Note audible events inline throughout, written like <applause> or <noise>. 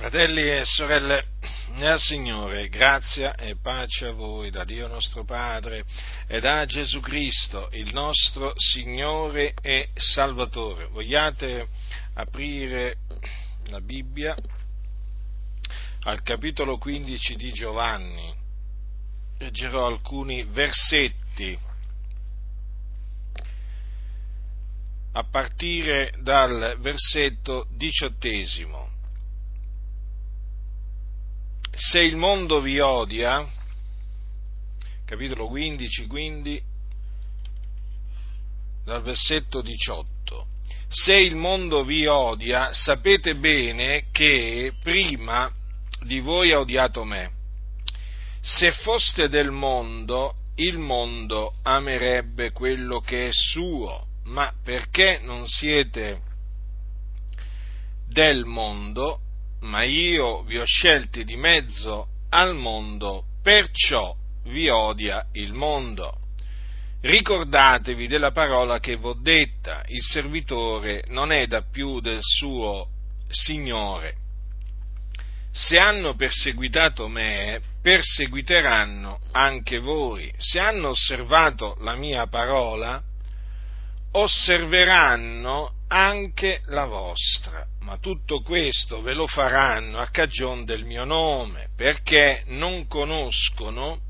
Fratelli e sorelle, nel Signore, grazia e pace a voi da Dio nostro Padre e da Gesù Cristo, il nostro Signore e Salvatore. Vogliate aprire la Bibbia al capitolo 15 di Giovanni. Leggerò alcuni versetti a partire dal versetto diciottesimo se il mondo vi odia, capitolo 15 quindi, dal versetto 18, se il mondo vi odia, sapete bene che prima di voi ha odiato me. Se foste del mondo, il mondo amerebbe quello che è suo, ma perché non siete del mondo, ma io vi ho scelti di mezzo al mondo, perciò vi odia il mondo. Ricordatevi della parola che v'ho detta, il servitore non è da più del suo Signore. Se hanno perseguitato me, perseguiteranno anche voi. Se hanno osservato la mia parola, osserveranno anche la vostra, ma tutto questo ve lo faranno a cagion del mio nome, perché non conoscono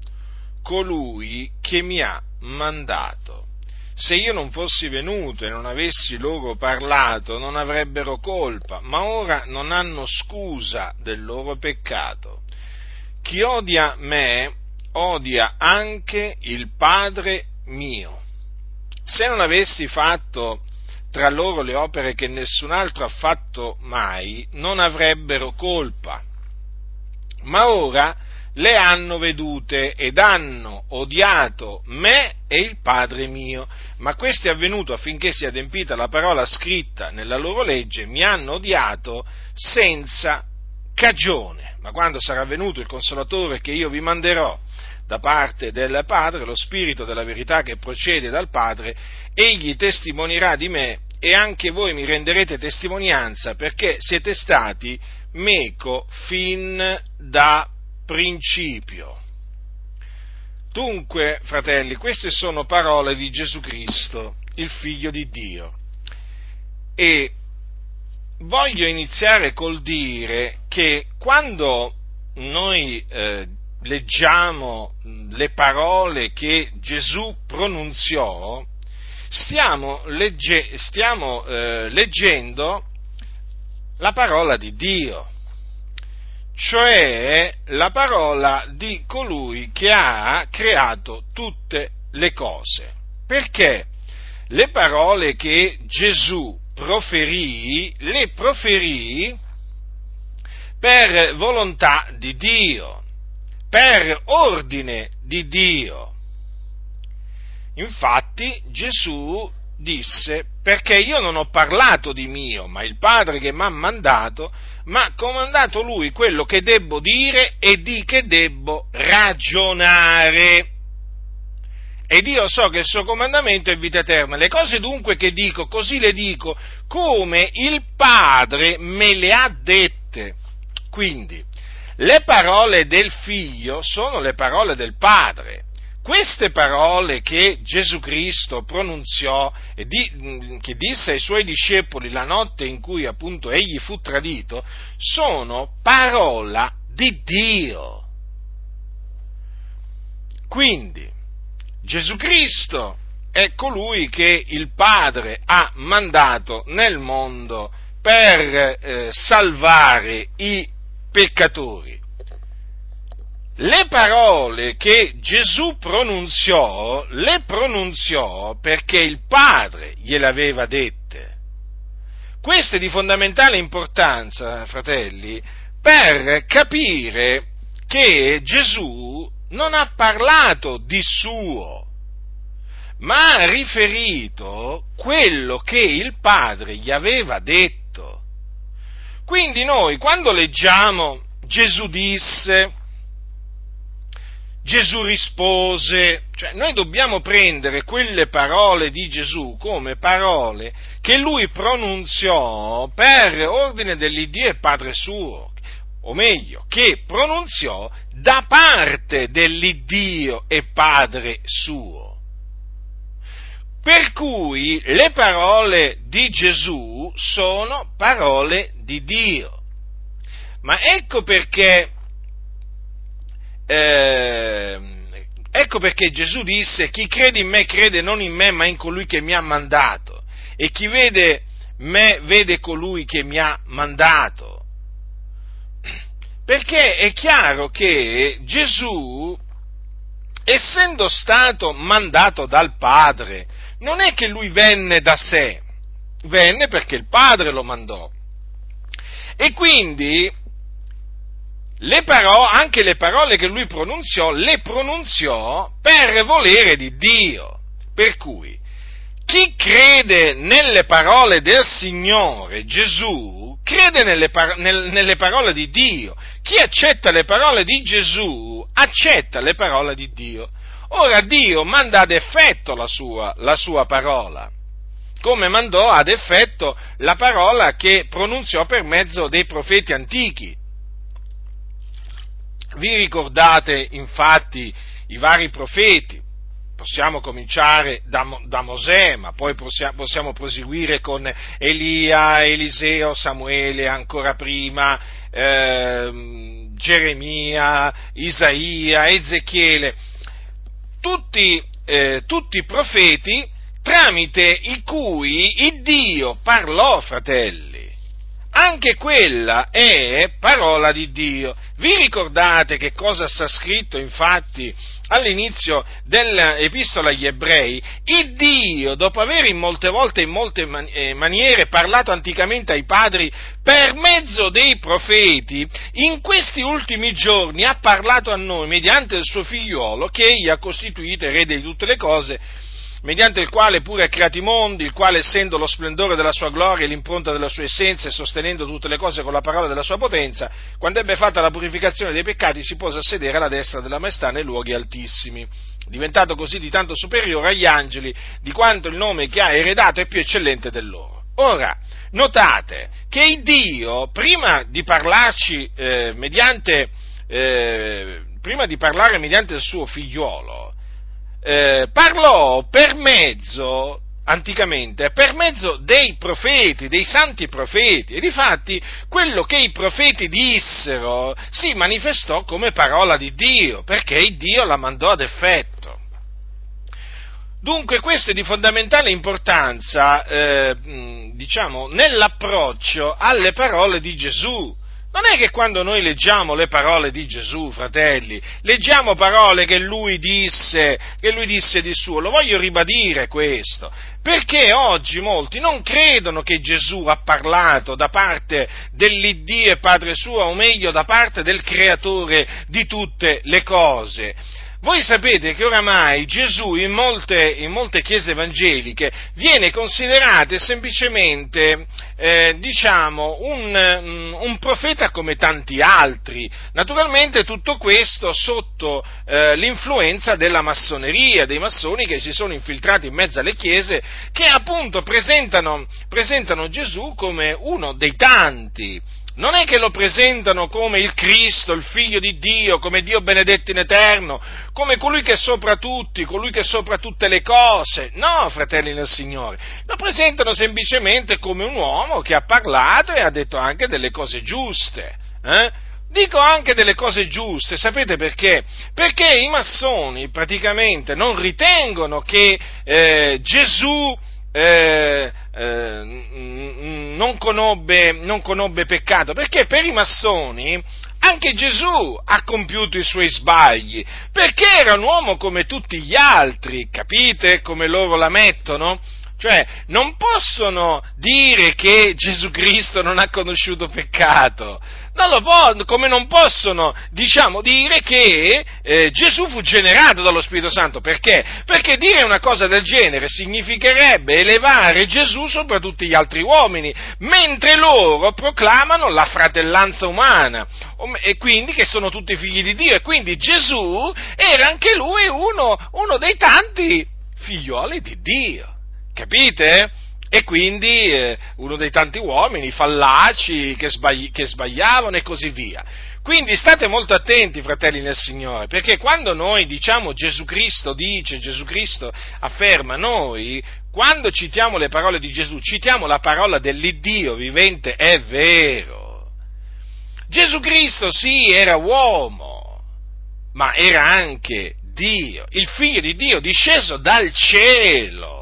colui che mi ha mandato. Se io non fossi venuto e non avessi loro parlato, non avrebbero colpa, ma ora non hanno scusa del loro peccato. Chi odia me, odia anche il Padre mio. Se non avessi fatto tra loro le opere che nessun altro ha fatto mai, non avrebbero colpa. Ma ora le hanno vedute ed hanno odiato me e il Padre mio. Ma questo è avvenuto affinché sia adempita la parola scritta nella loro legge, mi hanno odiato senza cagione. Ma quando sarà venuto il consolatore che io vi manderò da parte del Padre, lo Spirito della verità che procede dal Padre, egli testimonierà di me e anche voi mi renderete testimonianza perché siete stati meco fin da principio. Dunque, fratelli, queste sono parole di Gesù Cristo, il Figlio di Dio. E voglio iniziare col dire che quando noi eh, leggiamo le parole che Gesù pronunziò, stiamo, legge, stiamo eh, leggendo la parola di Dio, cioè la parola di colui che ha creato tutte le cose. Perché le parole che Gesù proferì, le proferì per volontà di Dio per ordine di Dio. Infatti Gesù disse, perché io non ho parlato di mio, ma il Padre che mi ha mandato, mi ha comandato lui quello che debbo dire e di che debbo ragionare. Ed io so che il suo comandamento è vita eterna. Le cose dunque che dico, così le dico, come il Padre me le ha dette. Quindi, le parole del figlio sono le parole del padre. Queste parole che Gesù Cristo pronunziò e di, che disse ai suoi discepoli la notte in cui appunto egli fu tradito, sono parola di Dio. Quindi Gesù Cristo è colui che il Padre ha mandato nel mondo per eh, salvare i peccatori. Le parole che Gesù pronunziò, le pronunziò perché il Padre gliele aveva dette. Questo è di fondamentale importanza, fratelli, per capire che Gesù non ha parlato di suo, ma ha riferito quello che il Padre gli aveva detto. Quindi noi quando leggiamo Gesù disse, Gesù rispose, cioè noi dobbiamo prendere quelle parole di Gesù come parole che lui pronunziò per ordine dell'Iddio e Padre suo. o meglio, che pronunziò da parte dell'Iddio e Padre suo. Per cui le parole di Gesù sono parole di Dio. Ma ecco perché, eh, ecco perché Gesù disse, chi crede in me crede non in me ma in colui che mi ha mandato. E chi vede me vede colui che mi ha mandato. Perché è chiaro che Gesù, essendo stato mandato dal Padre, non è che lui venne da sé, venne perché il Padre lo mandò. E quindi le parole, anche le parole che lui pronunziò, le pronunziò per volere di Dio. Per cui chi crede nelle parole del Signore Gesù, crede nelle, par- nel, nelle, parole di Dio. Chi accetta le parole di Gesù, accetta le parole di Dio. Ora Dio manda ad effetto la sua, la sua parola, come mandò ad effetto la parola che pronunziò per mezzo dei profeti antichi. Vi ricordate infatti i vari profeti? Possiamo cominciare da, da Mosè, ma poi possiamo, possiamo, proseguire con Elia, Eliseo, Samuele, ancora prima eh, Geremia, Isaia, Ezechiele. Tutti, eh, tutti profeti tramite i cui il Dio parlò, fratelli anche quella è parola di Dio. Vi ricordate che cosa sta scritto infatti all'inizio dell'epistola agli ebrei? Il Dio, dopo aver in molte volte, in molte eh, maniere parlato anticamente ai padri per mezzo dei profeti, in questi ultimi giorni ha parlato a noi mediante il suo figliuolo che egli ha costituito erede di tutte le cose mediante il quale pure ha creato i mondi, il quale essendo lo splendore della sua gloria e l'impronta della sua essenza e sostenendo tutte le cose con la parola della sua potenza, quando ebbe fatta la purificazione dei peccati si pose a sedere alla destra della maestà nei luoghi altissimi, diventato così di tanto superiore agli angeli, di quanto il nome che ha eredato è più eccellente del loro. Ora, notate che Dio, prima di parlarci eh, mediante, eh, prima di parlare mediante il suo figliuolo, eh, parlò per mezzo, anticamente, per mezzo dei profeti, dei santi profeti, e difatti quello che i profeti dissero si manifestò come parola di Dio, perché Dio la mandò ad effetto. Dunque questo è di fondamentale importanza, eh, diciamo, nell'approccio alle parole di Gesù. Non è che quando noi leggiamo le parole di Gesù, fratelli, leggiamo parole che lui disse, che lui disse di suo, lo voglio ribadire questo, perché oggi molti non credono che Gesù ha parlato da parte dell'Iddio e Padre suo, o meglio da parte del Creatore di tutte le cose. Voi sapete che oramai Gesù in molte, in molte chiese evangeliche viene considerato semplicemente, eh, diciamo, un, mm, un, profeta come tanti altri. Naturalmente tutto questo sotto eh, l'influenza della massoneria, dei massoni che si sono infiltrati in mezzo alle chiese, che appunto presentano, presentano Gesù come uno dei tanti non è che lo presentano come il Cristo, il figlio di Dio, come Dio benedetto in eterno, come colui che è sopra tutti, colui che è sopra tutte le cose. No, fratelli nel Signore, lo presentano semplicemente come un uomo che ha parlato e ha detto anche delle cose giuste. Eh? Dico anche delle cose giuste, sapete perché? Perché i massoni praticamente non ritengono che eh, Gesù eh, eh, non, conobbe, non conobbe peccato, perché per i massoni anche Gesù ha compiuto i suoi sbagli, perché era un uomo come tutti gli altri, capite come loro la mettono? Cioè, non possono dire che Gesù Cristo non ha conosciuto peccato, non lo può, come non possono, diciamo, dire che eh, Gesù fu generato dallo Spirito Santo. Perché? Perché dire una cosa del genere significherebbe elevare Gesù sopra tutti gli altri uomini, mentre loro proclamano la fratellanza umana, e quindi che sono tutti figli di Dio, e quindi Gesù era anche lui uno, uno dei tanti figlioli di Dio. Capite? E quindi eh, uno dei tanti uomini fallaci che, sbagli- che sbagliavano e così via. Quindi state molto attenti, fratelli nel Signore, perché quando noi diciamo Gesù Cristo dice, Gesù Cristo afferma, noi, quando citiamo le parole di Gesù, citiamo la parola dell'Iddio vivente, è vero. Gesù Cristo sì, era uomo, ma era anche Dio, il figlio di Dio disceso dal cielo.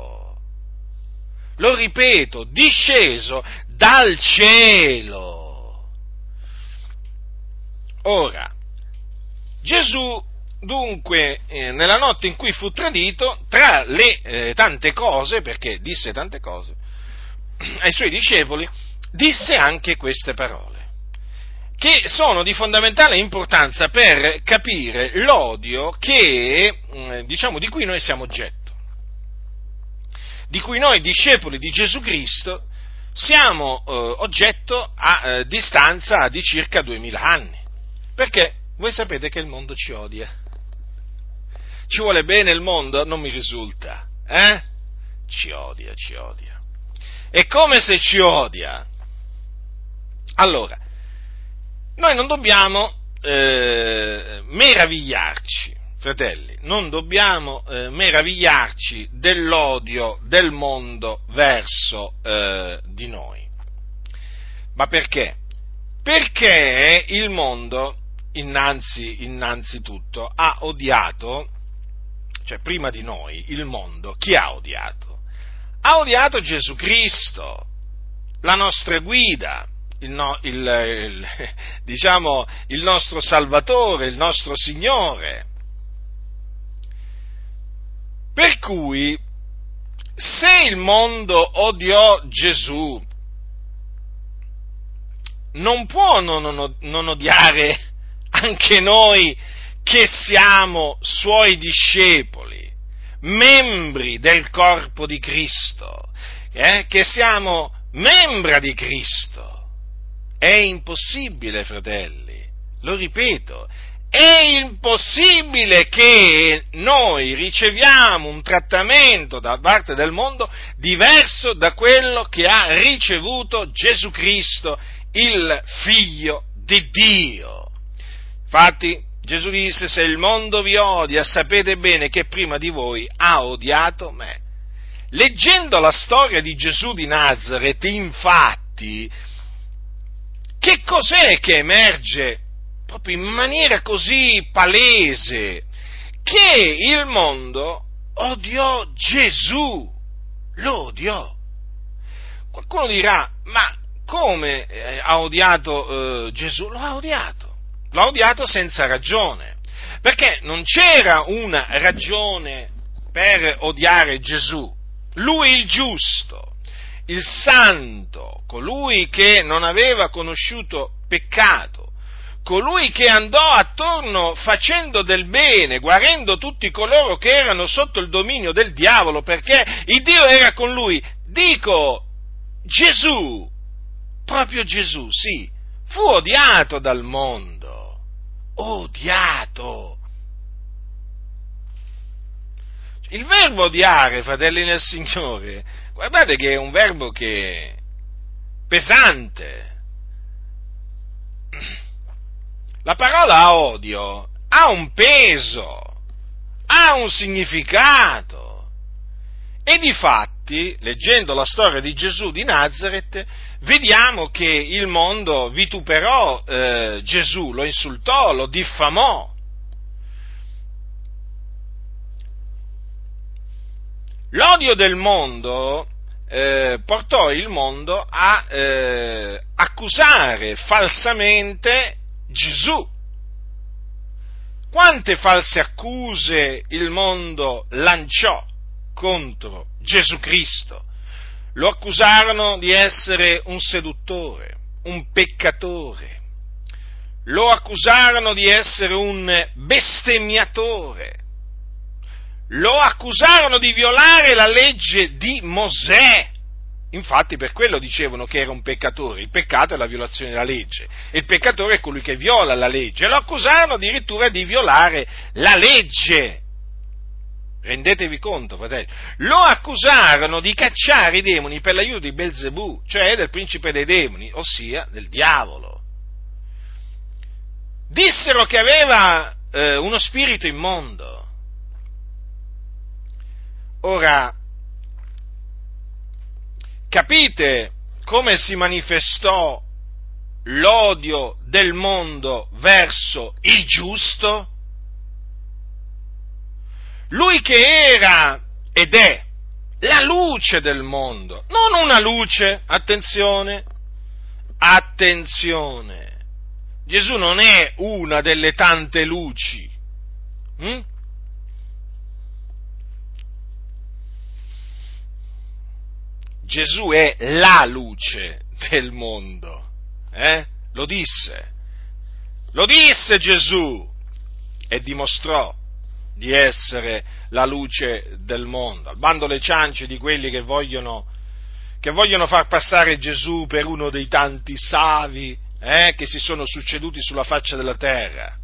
Lo ripeto, disceso dal cielo. Ora, Gesù dunque eh, nella notte in cui fu tradito, tra le eh, tante cose, perché disse tante cose, <clears throat> ai suoi discepoli, disse anche queste parole, che sono di fondamentale importanza per capire l'odio che, eh, diciamo, di cui noi siamo oggetto, di cui noi discepoli di Gesù Cristo siamo eh, oggetto a eh, distanza di circa duemila anni. Perché voi sapete che il mondo ci odia. Ci vuole bene il mondo? Non mi risulta. Eh? Ci odia, ci odia. E come se ci odia? Allora, noi non dobbiamo eh, meravigliarci, fratelli, non dobbiamo eh, meravigliarci dell'odio del mondo verso eh, di noi. Ma perché? Perché il mondo innanzi, innanzitutto ha odiato, cioè prima di noi, il mondo, chi ha odiato? Ha odiato Gesù Cristo, la nostra guida, il, il, il, <laughs> diciamo, il nostro Salvatore, il nostro Signore. Per cui, se il mondo odiò Gesù, non può non, non, odiare anche noi che siamo suoi discepoli, membri del corpo di Cristo, eh, che siamo membra di Cristo. È impossibile, fratelli, lo ripeto, è impossibile che noi riceviamo un trattamento da parte del mondo diverso da quello che ha ricevuto Gesù Cristo, il Figlio di Dio. Infatti Gesù disse, se il mondo vi odia, sapete bene che prima di voi ha odiato me. Leggendo la storia di Gesù di Nazareth, infatti, che cos'è che emerge proprio in maniera così palese? Che il mondo odiò Gesù, lo odiò. Qualcuno dirà, ma come eh, ha odiato eh, Gesù? Lo ha odiato l'ha odiato senza ragione, perché non c'era una ragione per odiare Gesù. Lui il giusto, il santo, colui che non aveva conosciuto peccato, colui che andò attorno facendo del bene, guarendo tutti coloro che erano sotto il dominio del diavolo, perché il Dio era con lui. Dico, Gesù, proprio Gesù, sì, fu odiato dal mondo odiato. Il verbo odiare, fratelli nel Signore, guardate che è un verbo che pesante. La parola odio ha un peso, ha un significato. E di fatti, leggendo la storia di Gesù di Nazareth, vediamo che il mondo vituperò eh, Gesù, lo insultò, lo diffamò. L'odio del mondo eh, portò il mondo a eh, accusare falsamente Gesù. Quante false accuse il mondo lanciò contro Gesù Cristo? lo accusarono di essere un seduttore, un peccatore, lo accusarono di essere un bestemmiatore, lo accusarono di violare la legge di Mosè. Infatti per quello dicevano che era un peccatore, il peccato è la violazione della legge, il peccatore è colui che viola la legge, lo accusarono addirittura di violare la legge. Rendetevi conto, fratelli. Lo accusarono di cacciare i demoni per l'aiuto di Belzebù, cioè del principe dei demoni, ossia del diavolo. Dissero che aveva eh, uno spirito immondo. Ora, capite come si manifestò l'odio del mondo verso il giusto? Lui che era ed è la luce del mondo, non una luce, attenzione, attenzione, Gesù non è una delle tante luci. Hm? Gesù è la luce del mondo. Eh? Lo disse. Lo disse Gesù e dimostrò di essere la luce del mondo, al bando le ciance di quelli che vogliono, che vogliono far passare Gesù per uno dei tanti savi eh, che si sono succeduti sulla faccia della terra.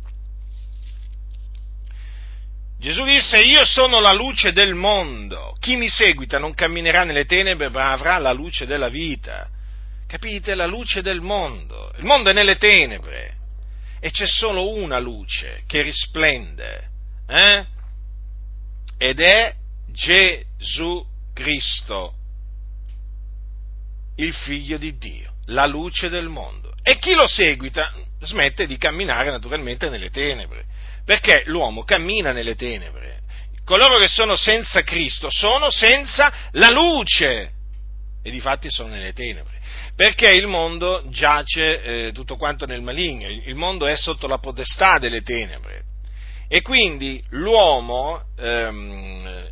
Gesù disse, io sono la luce del mondo, chi mi seguita non camminerà nelle tenebre ma avrà la luce della vita. Capite? La luce del mondo. Il mondo è nelle tenebre e c'è solo una luce che risplende eh? ed è Gesù Cristo, il figlio di Dio, la luce del mondo. E chi lo seguita smette di camminare naturalmente nelle tenebre, perché l'uomo cammina nelle tenebre. Coloro che sono senza Cristo sono senza la luce e di fatti sono nelle tenebre perché il mondo giace eh, tutto quanto nel maligno, il mondo è sotto la potestà delle tenebre. E quindi l'uomo, ehm,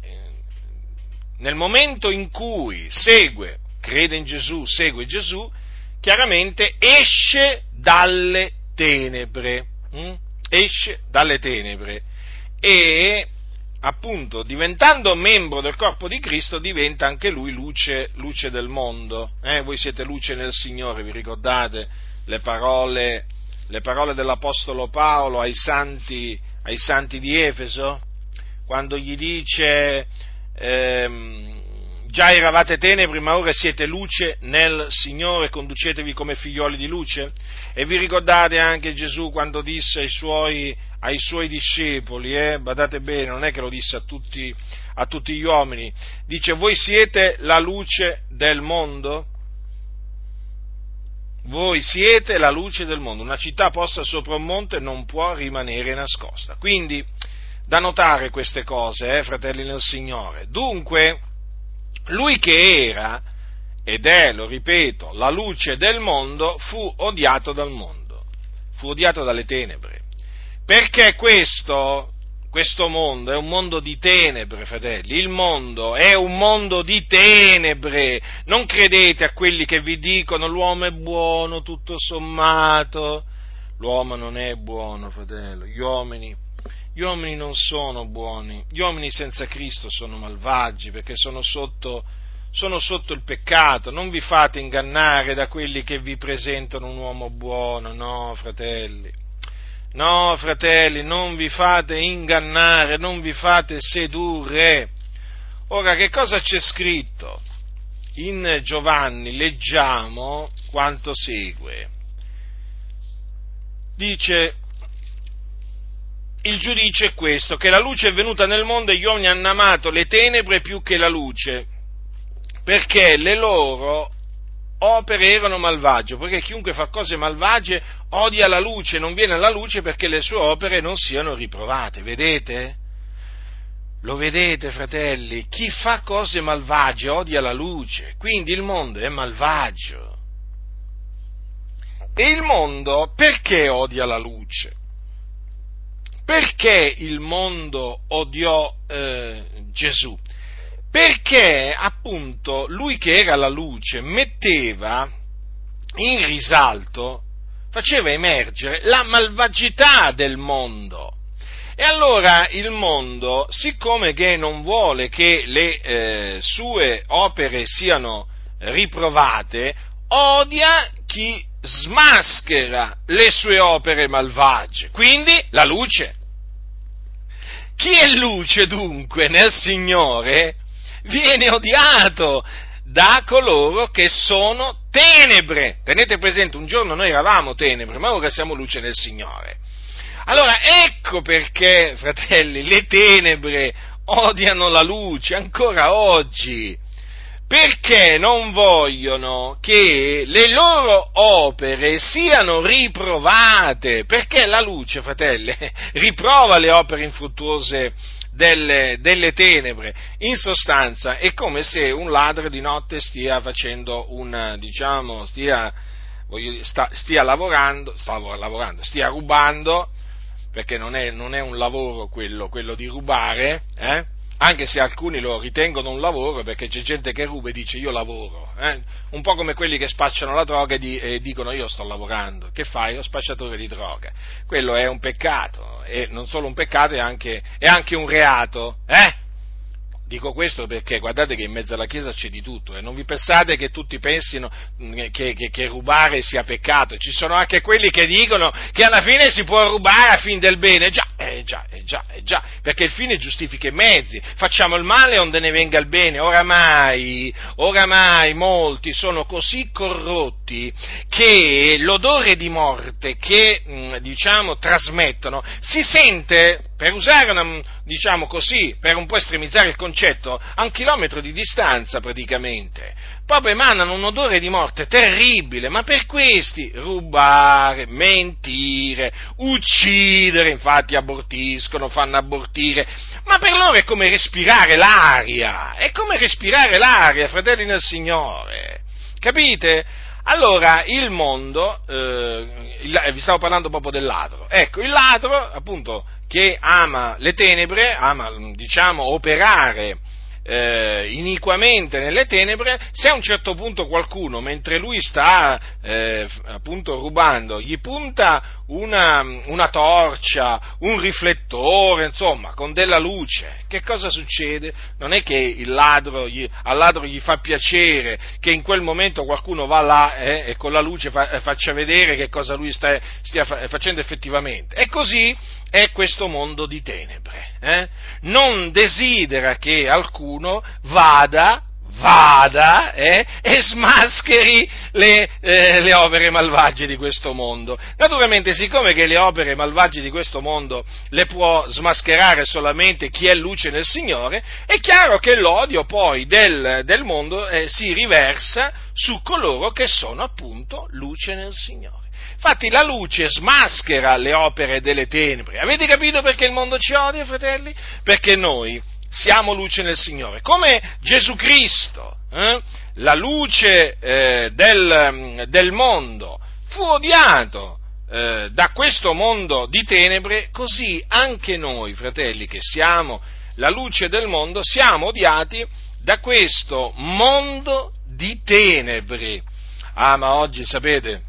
nel momento in cui segue, crede in Gesù, segue Gesù, chiaramente esce dalle tenebre, hm? esce dalle tenebre e appunto diventando membro del corpo di Cristo diventa anche lui luce, luce del mondo. Eh? Voi siete luce nel Signore, vi ricordate le parole, le parole dell'Apostolo Paolo ai santi ai santi di Efeso, quando gli dice ehm, già eravate tenebre, ma ora siete luce nel Signore, conducetevi come figlioli di luce? E vi ricordate anche Gesù quando disse ai suoi, ai suoi discepoli, eh, badate bene, non è che lo disse a tutti, a tutti gli uomini, dice voi siete la luce del mondo? Voi siete la luce del mondo, una città posta sopra un monte non può rimanere nascosta. Quindi, da notare queste cose, eh, fratelli nel Signore. Dunque, lui che era, ed è, lo ripeto, la luce del mondo, fu odiato dal mondo, fu odiato dalle tenebre. Perché questo questo mondo è un mondo di tenebre, fratelli, il mondo è un mondo di tenebre, non credete a quelli che vi dicono l'uomo è buono tutto sommato, l'uomo non è buono, fratello, gli uomini, gli uomini non sono buoni, gli uomini senza Cristo sono malvagi perché sono sotto, sono sotto il peccato, non vi fate ingannare da quelli che vi presentano un uomo buono, no, fratelli No, fratelli, non vi fate ingannare, non vi fate sedurre. Ora, che cosa c'è scritto? In Giovanni leggiamo quanto segue. Dice, il giudice è questo, che la luce è venuta nel mondo e gli uomini hanno amato le tenebre più che la luce, perché le loro opere erano malvagie, poiché chiunque fa cose malvagie odia la luce, non viene alla luce perché le sue opere non siano riprovate, vedete? Lo vedete, fratelli? Chi fa cose malvagie odia la luce, quindi il mondo è malvagio. E il mondo perché odia la luce? Perché il mondo odiò eh, Gesù? perché appunto lui che era la luce metteva in risalto, faceva emergere la malvagità del mondo. E allora il mondo, siccome che non vuole che le eh, sue opere siano riprovate, odia chi smaschera le sue opere malvagie, quindi la luce. Chi è luce dunque nel Signore viene odiato da coloro che sono tenebre. Tenete presente, un giorno noi eravamo tenebre, ma ora siamo luce nel Signore. Allora ecco perché, fratelli, le tenebre odiano la luce ancora oggi perché non vogliono che le loro opere siano riprovate, perché la luce, fratelli, <laughs> riprova le opere infruttuose delle, delle, tenebre. In sostanza è come se un ladro di notte stia facendo un, diciamo, stia, sta, stia lavorando, sta lavorando, stia rubando, perché non è, non è un lavoro quello, quello di rubare, eh? Anche se alcuni lo ritengono un lavoro, perché c'è gente che ruba e dice io lavoro, eh? un po' come quelli che spacciano la droga e, di, e, dicono io sto lavorando, che fai? Lo spacciatore di droga. Quello è un peccato, e non solo un peccato, è anche, è anche un reato, eh? Dico questo perché guardate che in mezzo alla Chiesa c'è di tutto e non vi pensate che tutti pensino mm, che, che, che, rubare sia peccato, ci sono anche quelli che dicono che alla fine si può rubare a fin del bene, già, eh già, eh già, eh già, perché il fine giustifica i mezzi, facciamo il male onde ne venga il bene, oramai, oramai molti sono così corrotti che l'odore di morte che mm, diciamo trasmettono si sente per usare una, diciamo così, per un po' estremizzare il concetto, a un chilometro di distanza praticamente. Proprio emanano un odore di morte terribile, ma per questi rubare, mentire, uccidere, infatti abortiscono, fanno abortire, ma per loro è come respirare l'aria, è come respirare l'aria, fratelli nel Signore. Capite? Allora, il mondo, eh, il, vi stavo parlando proprio del ladro, ecco, il ladro, appunto, che ama le tenebre, ama, diciamo, operare eh, iniquamente nelle tenebre, se a un certo punto qualcuno, mentre lui sta eh, appunto rubando, gli punta una, una, torcia, un riflettore, insomma, con della luce, che cosa succede? Non è che il ladro gli, al ladro gli fa piacere che in quel momento qualcuno va là eh, e con la luce fa, eh, faccia vedere che cosa lui sta, stia fa, facendo effettivamente. E così è questo mondo di tenebre. Eh? Non desidera che qualcuno vada vada eh, e smascheri le, eh, le, opere malvagie di questo mondo. Naturalmente, siccome che le opere malvagie di questo mondo le può smascherare solamente chi è luce nel Signore, è chiaro che l'odio poi del, del mondo eh, si riversa su coloro che sono appunto luce nel Signore. Infatti la luce smaschera le opere delle tenebre. Avete capito perché il mondo ci odia, fratelli? Perché noi siamo luce nel Signore, come Gesù Cristo, eh? la luce eh, del, del, mondo, fu odiato eh, da questo mondo di tenebre, così anche noi, fratelli, che siamo la luce del mondo, siamo odiati da questo mondo di tenebre. Ah, ma oggi sapete,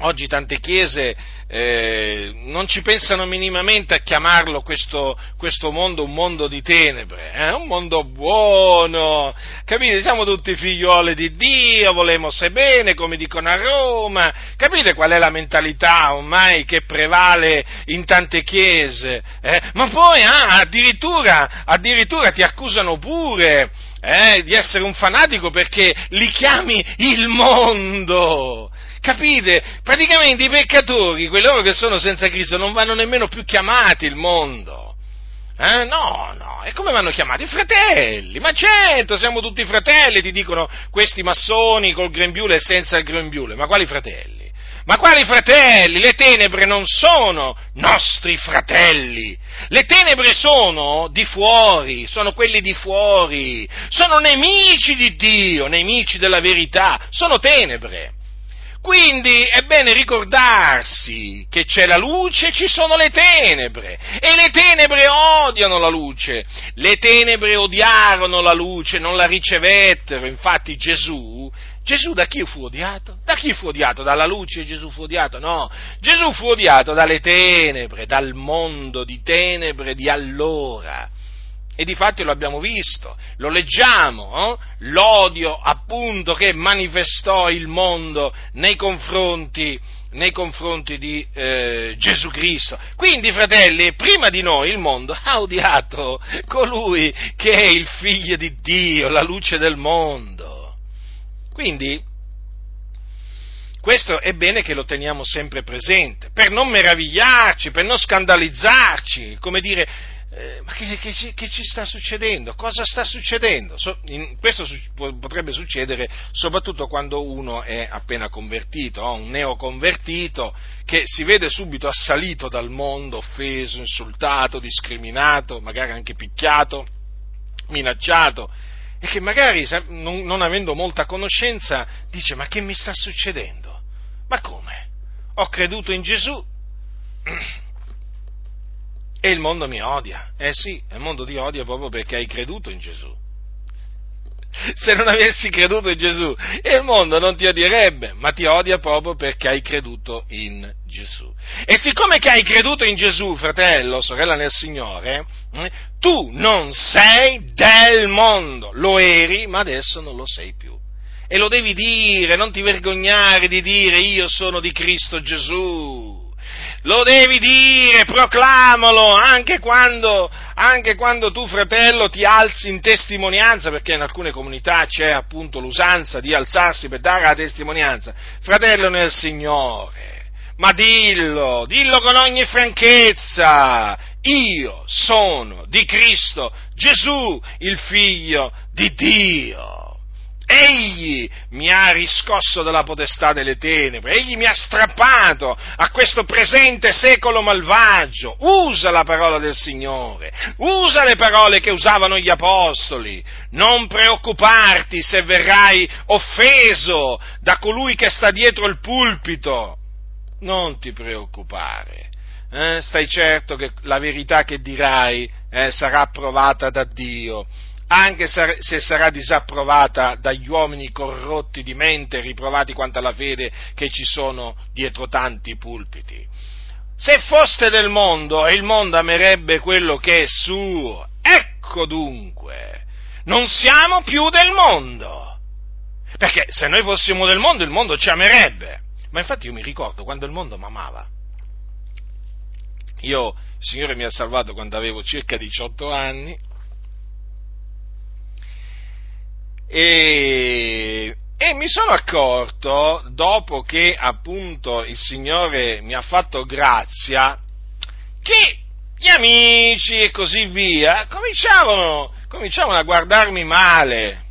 oggi tante chiese eh, non ci pensano minimamente a chiamarlo questo, questo, mondo un mondo di tenebre, eh? un mondo buono, capite? Siamo tutti figlioli di Dio, volemo se bene, come dicono a Roma, capite qual è la mentalità ormai che prevale in tante chiese? Eh? Ma poi ah, addirittura, addirittura ti accusano pure eh, di essere un fanatico perché li chiami il mondo. Capite? Praticamente i peccatori, quelli che sono senza Cristo, non vanno nemmeno più chiamati il mondo. Eh? No, no, e come vanno chiamati? Fratelli, ma certo, siamo tutti fratelli, ti dicono questi massoni col grembiule e senza il grembiule, ma quali fratelli? Ma quali fratelli? Le tenebre non sono nostri fratelli. Le tenebre sono di fuori, sono quelli di fuori, sono nemici di Dio, nemici della verità, sono tenebre. Quindi è bene ricordarsi che c'è la luce e ci sono le tenebre e le tenebre odiano la luce, le tenebre odiarono la luce, non la ricevettero, infatti Gesù Gesù da chi fu odiato? Da chi fu odiato? Dalla luce Gesù fu odiato? No, Gesù fu odiato dalle tenebre, dal mondo di tenebre di allora. E difatti lo abbiamo visto, lo leggiamo, eh? l'odio appunto che manifestò il mondo nei confronti, nei confronti di eh, Gesù Cristo. Quindi, fratelli, prima di noi il mondo ha odiato colui che è il figlio di Dio, la luce del mondo. Quindi, questo è bene che lo teniamo sempre presente, per non meravigliarci, per non scandalizzarci, come dire, eh, ma che, che, che, ci sta succedendo? Cosa sta succedendo? So, in, questo su, potrebbe succedere soprattutto quando uno è appena convertito, oh, un neoconvertito che si vede subito assalito dal mondo, offeso, insultato, discriminato, magari anche picchiato, minacciato e che magari non, non avendo molta conoscenza dice ma che mi sta succedendo? Ma come? Ho creduto in Gesù <clears throat> e il mondo mi odia. Eh sì, il mondo ti odia proprio perché hai creduto in Gesù. Se non avessi creduto in Gesù, il mondo non ti odierebbe, ma ti odia proprio perché hai creduto in Gesù. E siccome che hai creduto in Gesù, fratello, sorella nel Signore, eh, tu non sei del mondo. Lo eri, ma adesso non lo sei più. E lo devi dire, non ti vergognare di dire io sono di Cristo Gesù lo devi dire, proclamalo, anche quando, anche quando tu fratello ti alzi in testimonianza, perché in alcune comunità c'è appunto l'usanza di alzarsi per dare la testimonianza, fratello nel Signore, ma dillo, dillo con ogni franchezza, io sono di Cristo Gesù, il figlio di Dio. Egli mi ha riscosso dalla potestà delle tenebre, egli mi ha strappato a questo presente secolo malvagio. Usa la parola del Signore, usa le parole che usavano gli apostoli. Non preoccuparti se verrai offeso da colui che sta dietro il pulpito. Non ti preoccupare. Eh? Stai certo che la verità che dirai eh, sarà approvata da Dio anche se sarà disapprovata dagli uomini corrotti di mente, riprovati quanto alla fede che ci sono dietro tanti pulpiti. Se foste del mondo il mondo amerebbe quello che è suo, ecco dunque, non siamo più del mondo. Perché se noi fossimo del mondo il mondo ci amerebbe. Ma infatti io mi ricordo quando il mondo mi amava. Io, il Signore mi ha salvato quando avevo circa 18 anni, E, e, mi sono accorto, dopo che appunto il Signore mi ha fatto grazia, che gli amici e così via cominciavano, cominciavano a guardarmi male,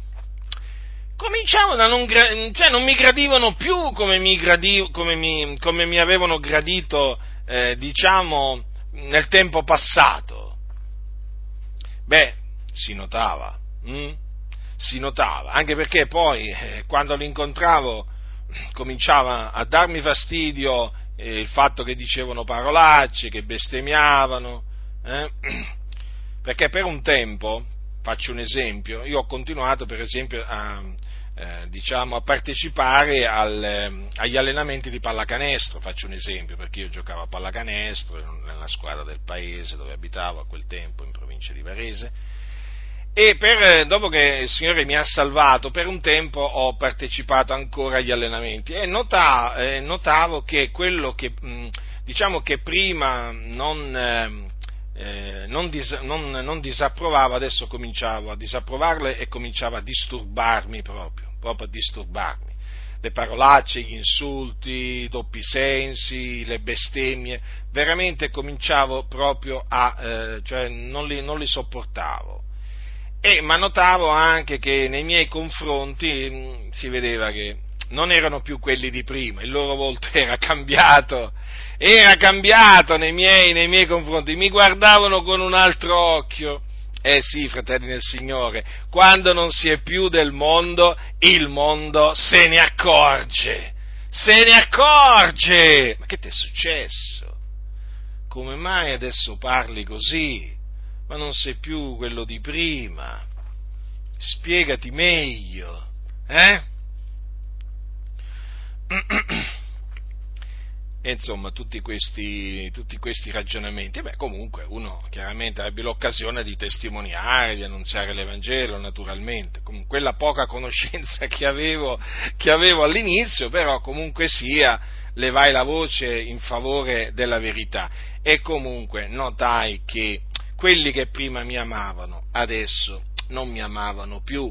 cominciavano a non, cioè non mi gradivano più come mi, gradiv, come mi, come mi avevano gradito, eh, diciamo, nel tempo passato. Beh, si notava. Hm? Si notava, anche perché poi eh, quando lo incontravo cominciava a darmi fastidio eh, il fatto che dicevano parolacce, che bestemmiavano, eh? <clears throat> perché per un tempo, faccio un esempio, io ho continuato per esempio a, eh, diciamo, a partecipare al, eh, agli allenamenti di pallacanestro, faccio un esempio, perché io giocavo a pallacanestro nella squadra del paese dove abitavo a quel tempo, in provincia di Varese, e per, dopo che il Signore mi ha salvato, per un tempo ho partecipato ancora agli allenamenti e notavo, eh, notavo che quello che, mh, diciamo che prima non, eh, eh, non, dis, non, non, disapprovavo, adesso cominciavo a disapprovarle e cominciavo a disturbarmi proprio, proprio a disturbarmi. Le parolacce, gli insulti, i doppi sensi, le bestemmie, veramente cominciavo proprio a, eh, cioè non li, non li sopportavo e, ma notavo anche che nei miei confronti mh, mm, si vedeva che non erano più quelli di prima, il loro volto <laughs> era cambiato, era cambiato nei miei, nei miei confronti, mi guardavano con un altro occhio. Eh sì, fratelli del Signore, quando non si è più del mondo, il mondo se ne accorge, se ne accorge. Ma che ti è successo? Come mai adesso parli così? Ma non sei più quello di prima. Spiegati meglio, eh? e insomma tutti questi, tutti questi ragionamenti. Beh, comunque uno chiaramente ebbe l'occasione di testimoniare, di annunziare l'Evangelo, naturalmente, con quella poca conoscenza che avevo, che avevo all'inizio, però comunque sia, levai la voce in favore della verità e comunque notai che quelli che prima mi amavano adesso non mi amavano più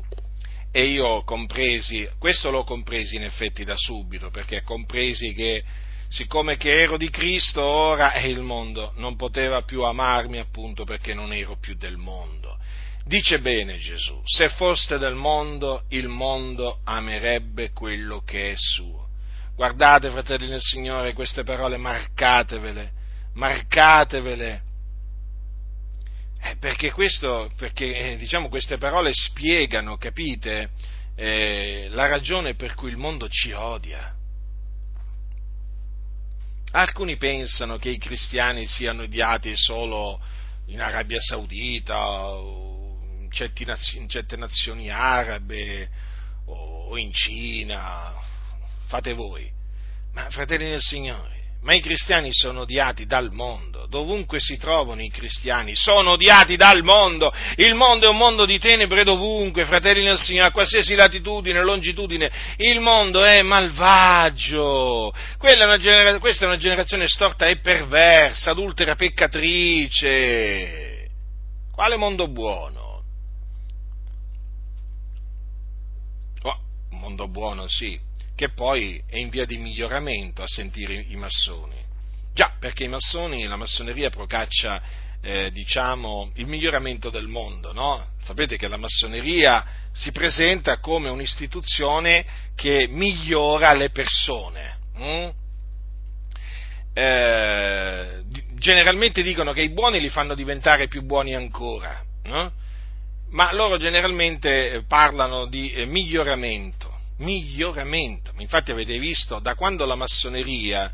e io compresi, questo l'ho compresi in effetti da subito, perché compresi che siccome che ero di Cristo ora e <laughs> il mondo non poteva più amarmi appunto perché non ero più del mondo. Dice bene Gesù, se foste del mondo, il mondo amerebbe quello che è suo. Guardate, fratelli del Signore, queste parole, marcatevele, marcatevele, eh, perché, questo, perché eh, diciamo, queste parole spiegano, capite, eh, la ragione per cui il mondo ci odia. Alcuni pensano che i cristiani siano odiati solo in Arabia Saudita o in nazioni, in certe nazioni arabe o in Cina, fate voi. Ma fratelli del Signore, ma i cristiani sono odiati dal mondo, dovunque si trovano i cristiani, sono odiati dal mondo, il mondo è un mondo di tenebre dovunque, fratelli del Signore, a qualsiasi latitudine, longitudine, il mondo è malvagio, è genera- questa è una generazione storta e perversa, adultera, peccatrice, quale mondo buono? Oh, mondo buono sì, che poi è in via di miglioramento a sentire i massoni. Già, perché i massoni, la massoneria procaccia, eh, diciamo, il miglioramento del mondo, no? Sapete che la massoneria si presenta come un'istituzione che migliora le persone. Hm? Eh, generalmente dicono che i buoni li fanno diventare più buoni ancora, no? ma loro generalmente parlano di eh, miglioramento miglioramento. Infatti avete visto, da quando la massoneria,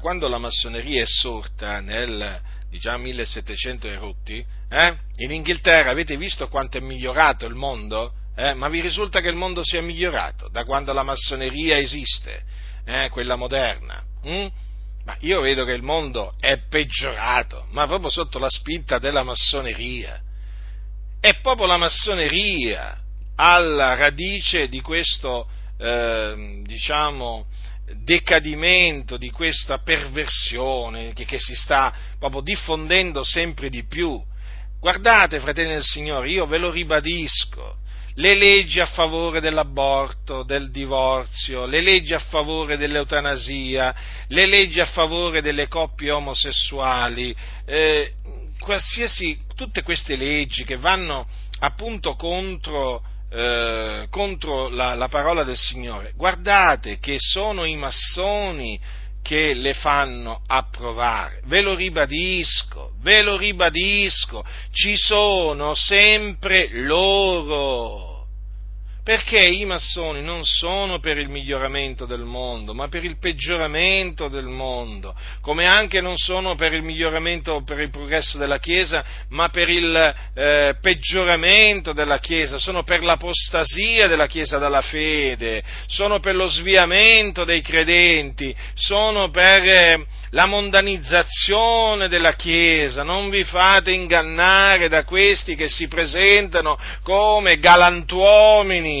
quando la massoneria è sorta nel diciamo 1700 e rotti, eh, in Inghilterra avete visto quanto è migliorato il mondo? Eh, ma vi risulta che il mondo sia migliorato da quando la massoneria esiste, eh, quella moderna? Hm? Ma io vedo che il mondo è peggiorato, ma proprio sotto la spinta della massoneria. È proprio la massoneria alla radice di questo eh, diciamo, decadimento, di questa perversione che, che si sta proprio diffondendo sempre di più. Guardate, fratelli del Signore, io ve lo ribadisco, le leggi a favore dell'aborto, del divorzio, le leggi a favore dell'eutanasia, le leggi a favore delle coppie omosessuali, eh, tutte queste leggi che vanno appunto contro eh, contro la, la parola del Signore, guardate che sono i massoni che le fanno approvare. Ve lo ribadisco, ve lo ribadisco, ci sono sempre loro perché i massoni non sono per il miglioramento del mondo, ma per il peggioramento del mondo, come anche non sono per il miglioramento, per il progresso della Chiesa, ma per il eh, peggioramento della Chiesa, sono per l'apostasia della Chiesa dalla fede, sono per lo sviamento dei credenti, sono per eh, la mondanizzazione della Chiesa, non vi fate ingannare da questi che si presentano come galantuomini,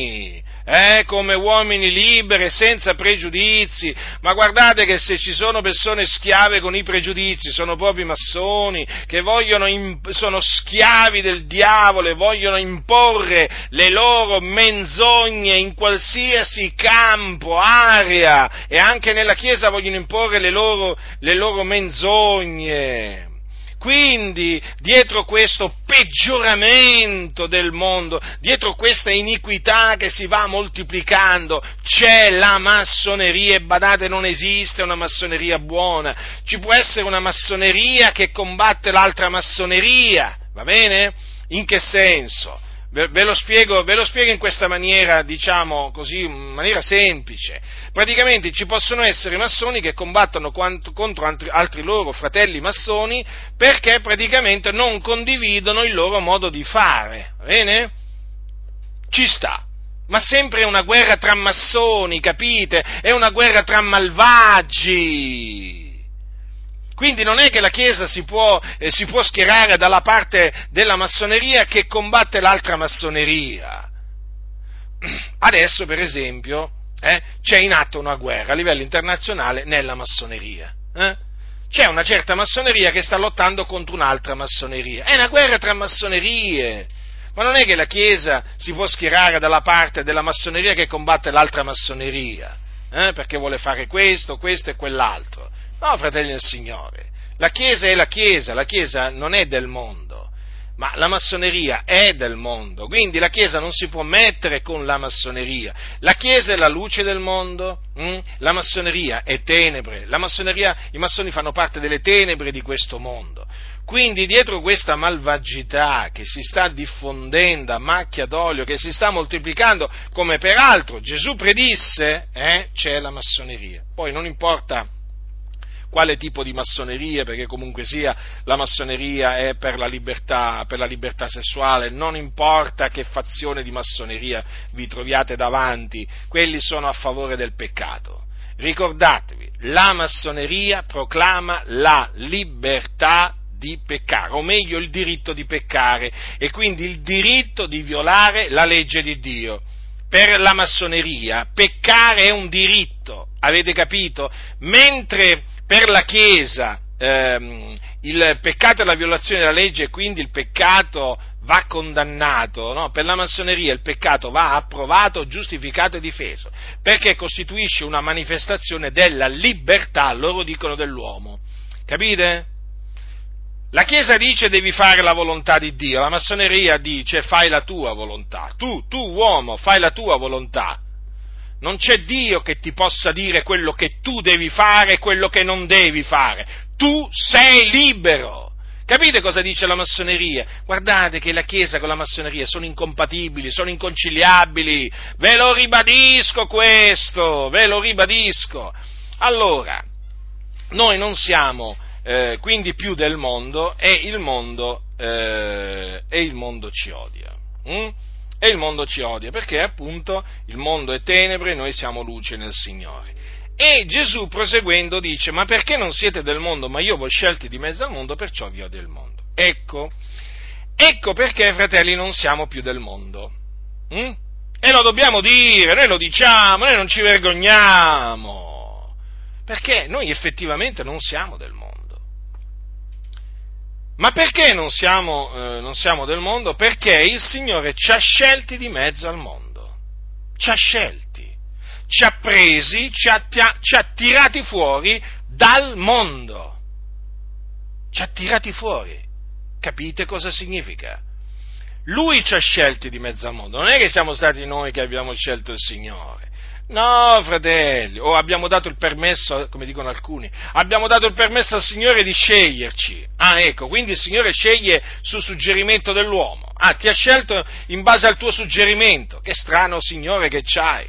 eh, come uomini liberi, senza pregiudizi, ma guardate che se ci sono persone schiave con i pregiudizi, sono proprio massoni, che vogliono, sono schiavi del diavolo e vogliono imporre le loro menzogne in qualsiasi campo, area, e anche nella Chiesa vogliono imporre le loro, le loro menzogne. Quindi, dietro questo peggioramento del mondo, dietro questa iniquità che si va moltiplicando, c'è la massoneria e badate non esiste una massoneria buona. Ci può essere una massoneria che combatte l'altra massoneria, va bene? In che senso? Ve lo, spiego, ve lo spiego in questa maniera, diciamo così, in maniera semplice. Praticamente ci possono essere massoni che combattono contro altri loro fratelli massoni perché praticamente non condividono il loro modo di fare. Bene? Ci sta. Ma sempre è una guerra tra massoni, capite? È una guerra tra malvagi. Quindi non è che la Chiesa si può, eh, si può schierare dalla parte della massoneria che combatte l'altra massoneria. Adesso, per esempio, eh, c'è in atto una guerra a livello internazionale nella massoneria. Eh? C'è una certa massoneria che sta lottando contro un'altra massoneria. È una guerra tra massonerie. Ma non è che la Chiesa si può schierare dalla parte della massoneria che combatte l'altra massoneria, eh? perché vuole fare questo, questo e quell'altro. No, fratelli del Signore, la Chiesa è la Chiesa, la Chiesa non è del mondo, ma la massoneria è del mondo, quindi la Chiesa non si può mettere con la massoneria. La Chiesa è la luce del mondo, hm? la massoneria è tenebre, i massoni fanno parte delle tenebre di questo mondo. Quindi dietro questa malvagità che si sta diffondendo a macchia d'olio, che si sta moltiplicando, come peraltro Gesù predisse, eh, c'è la massoneria. Poi non importa quale tipo di massoneria, perché comunque sia la massoneria è per la libertà, per la libertà sessuale, non importa che fazione di massoneria vi troviate davanti, quelli sono a favore del peccato. Ricordatevi, la massoneria proclama la libertà di peccare, o meglio il diritto di peccare, e quindi il diritto di violare la legge di Dio. Per la massoneria peccare è un diritto, avete capito? Mentre per la Chiesa ehm, il peccato è la violazione della legge e quindi il peccato va condannato, no? per la massoneria il peccato va approvato, giustificato e difeso, perché costituisce una manifestazione della libertà, loro dicono, dell'uomo. Capite? La Chiesa dice devi fare la volontà di Dio, la massoneria dice fai la tua volontà. Tu, tu uomo, fai la tua volontà. Non c'è Dio che ti possa dire quello che tu devi fare e quello che non devi fare. Tu sei libero. Capite cosa dice la massoneria? Guardate che la Chiesa con la massoneria sono incompatibili, sono inconciliabili. Ve lo ribadisco questo, ve lo ribadisco. Allora, noi non siamo eh, quindi più del mondo e il mondo, eh, e il mondo ci odia. Mm? E il mondo ci odia perché appunto il mondo è tenebre e noi siamo luce nel Signore. E Gesù proseguendo dice, ma perché non siete del mondo, ma io vi ho scelti di mezzo al mondo, perciò vi odio il mondo. Ecco, ecco perché fratelli non siamo più del mondo. Mm? E lo dobbiamo dire, noi lo diciamo, noi non ci vergogniamo, perché noi effettivamente non siamo del mondo. Ma perché non siamo, eh, non siamo, del mondo? Perché il Signore ci ha scelti di mezzo al mondo. Ci ha scelti, ci ha presi, ci ha, ci ha tirati fuori dal mondo. Ci ha tirati fuori. Capite cosa significa? Lui ci ha scelti di mezzo al mondo, non è che siamo stati noi che abbiamo scelto il Signore. No, fratelli, o abbiamo dato il permesso, come dicono alcuni, abbiamo dato il permesso al Signore di sceglierci. Ah, ecco, quindi il Signore sceglie su suggerimento dell'uomo. Ah, ti ha scelto in base al tuo suggerimento. Che strano Signore che c'hai.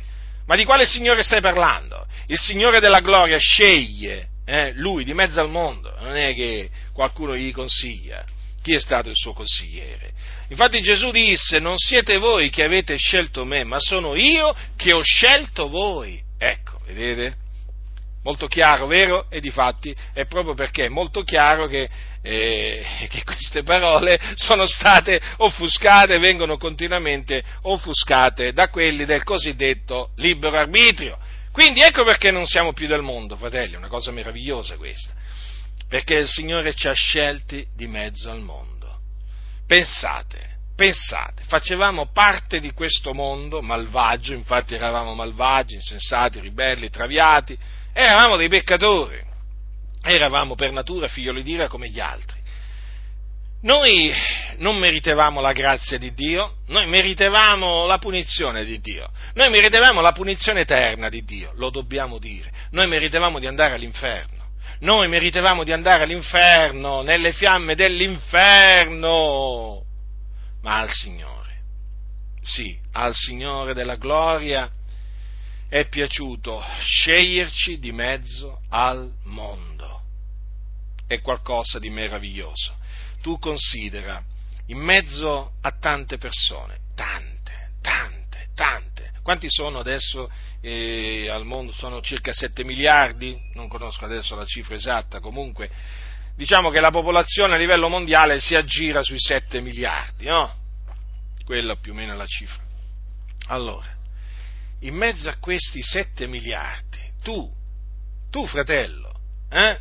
Ma di quale Signore stai parlando? Il Signore della gloria sceglie eh, Lui di mezzo al mondo, non è che qualcuno gli consiglia. Chi è stato il suo consigliere? Infatti Gesù disse, non siete voi che avete scelto me, ma sono io che ho scelto voi. Ecco, vedete? Molto chiaro, vero? E difatti è proprio perché è molto chiaro che, eh, che queste parole sono state offuscate, vengono continuamente offuscate da quelli del cosiddetto libero arbitrio. Quindi ecco perché non siamo più del mondo, fratelli, è una cosa meravigliosa questa perché il Signore ci ha scelti di mezzo al mondo. Pensate, pensate, facevamo parte di questo mondo malvagio, infatti eravamo malvagi, insensati, ribelli, traviati, eravamo dei peccatori, eravamo per natura figlioli di ira come gli altri. Noi non meritevamo la grazia di Dio, noi meritevamo la punizione di Dio, noi meritevamo la punizione eterna di Dio, lo dobbiamo dire, noi meritevamo di andare all'inferno noi meritevamo di andare all'inferno, nelle fiamme dell'inferno, ma al Signore, sì, al Signore della gloria è piaciuto sceglierci di mezzo al mondo. È qualcosa di meraviglioso. Tu considera, in mezzo a tante persone, tante, tante, tante, quanti sono adesso eh, al mondo sono circa 7 miliardi, non conosco adesso la cifra esatta, comunque diciamo che la popolazione a livello mondiale si aggira sui 7 miliardi, no? Quella più o meno è la cifra. Allora, in mezzo a questi 7 miliardi, tu, tu fratello, eh?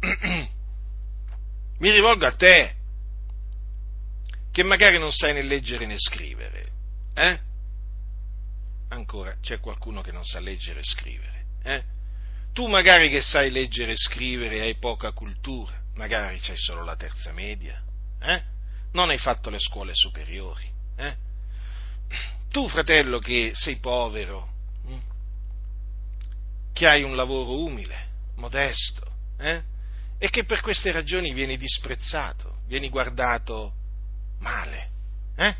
<clears throat> mi rivolgo a te, che magari non sai né leggere né scrivere, eh? Ancora, c'è qualcuno che non sa leggere e scrivere, eh? Tu magari che sai leggere e scrivere hai poca cultura, magari c'hai solo la terza media, eh? Non hai fatto le scuole superiori, eh? Tu, fratello, che sei povero, hm? che hai un lavoro umile, modesto, eh? e che per queste ragioni vieni disprezzato, vieni guardato male, eh?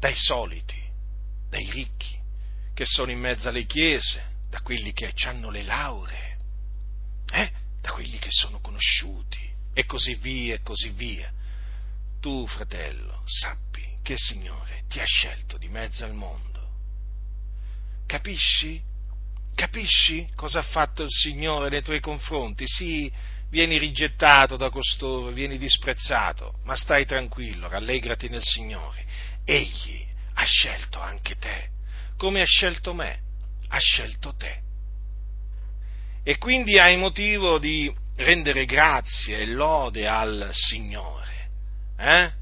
dai soliti, dai ricchi, che sono in mezzo alle chiese, da quelli che hanno le lauree, eh? da quelli che sono conosciuti, e così via, e così via. Tu, fratello, sappi che il Signore ti ha scelto di mezzo al mondo. Capisci? Capisci cosa ha fatto il Signore nei tuoi confronti? Sì, vieni rigettato da costoro, vieni disprezzato, ma stai tranquillo, rallegrati nel Signore. Egli ha scelto anche te, come ha scelto me, ha scelto te. E quindi hai motivo di rendere grazie e lode al Signore. Eh?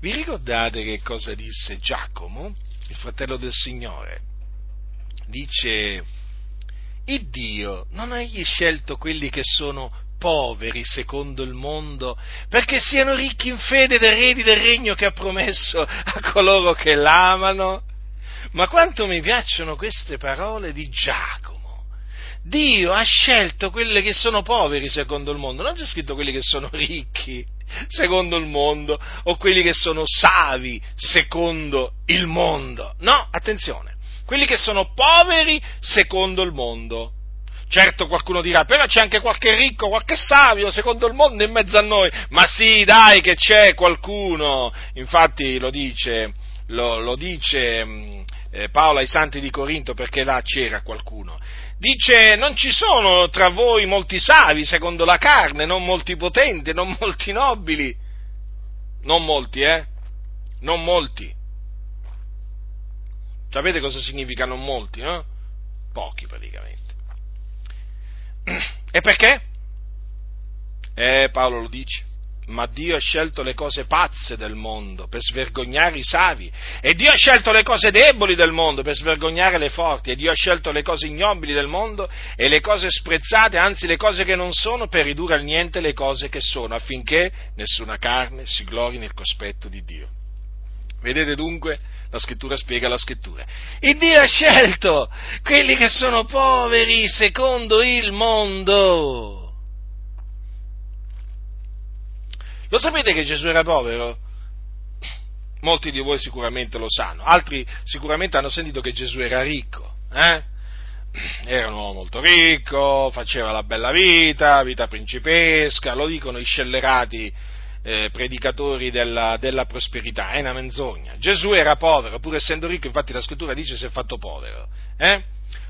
Vi ricordate che cosa disse Giacomo, il fratello del Signore? Dice, il Dio non ha egli scelto quelli che sono poveri secondo il mondo, perché siano ricchi in fede ed eredi del regno che ha promesso a coloro che l'amano. Ma quanto mi piacciono queste parole di Giacomo. Dio ha scelto quelli che sono poveri secondo il mondo, non c'è scritto quelli che sono ricchi secondo il mondo o quelli che sono savi secondo il mondo. No, attenzione, quelli che sono poveri secondo il mondo. Certo qualcuno dirà, però c'è anche qualche ricco, qualche savio secondo il mondo in mezzo a noi. Ma sì, dai che c'è qualcuno. Infatti lo dice, lo, lo dice mm, eh, Paolo ai santi di Corinto perché là c'era qualcuno. Dice, non ci sono tra voi molti savi secondo la carne, non molti potenti, non molti nobili. Non molti, eh? Non molti. Sapete cosa significa non molti, no? Pochi praticamente. E perché? Eh, Paolo lo dice ma Dio ha scelto le cose pazze del mondo per svergognare i savi, e Dio ha scelto le cose deboli del mondo per svergognare le forti, e Dio ha scelto le cose ignobili del mondo e le cose sprezzate, anzi le cose che non sono, per ridurre al niente le cose che sono, affinché nessuna carne si glori nel cospetto di Dio. Vedete dunque? La scrittura spiega la scrittura. E Dio ha scelto quelli che sono poveri secondo il mondo Lo sapete che Gesù era povero? Molti di voi sicuramente lo sanno, altri sicuramente hanno sentito che Gesù era ricco. Eh? Era un uomo molto ricco, faceva la bella vita, vita principesca, lo dicono i scellerati eh, predicatori della, della, prosperità, è una menzogna. Gesù era povero, pur essendo ricco, infatti la scrittura dice si è fatto povero. Eh?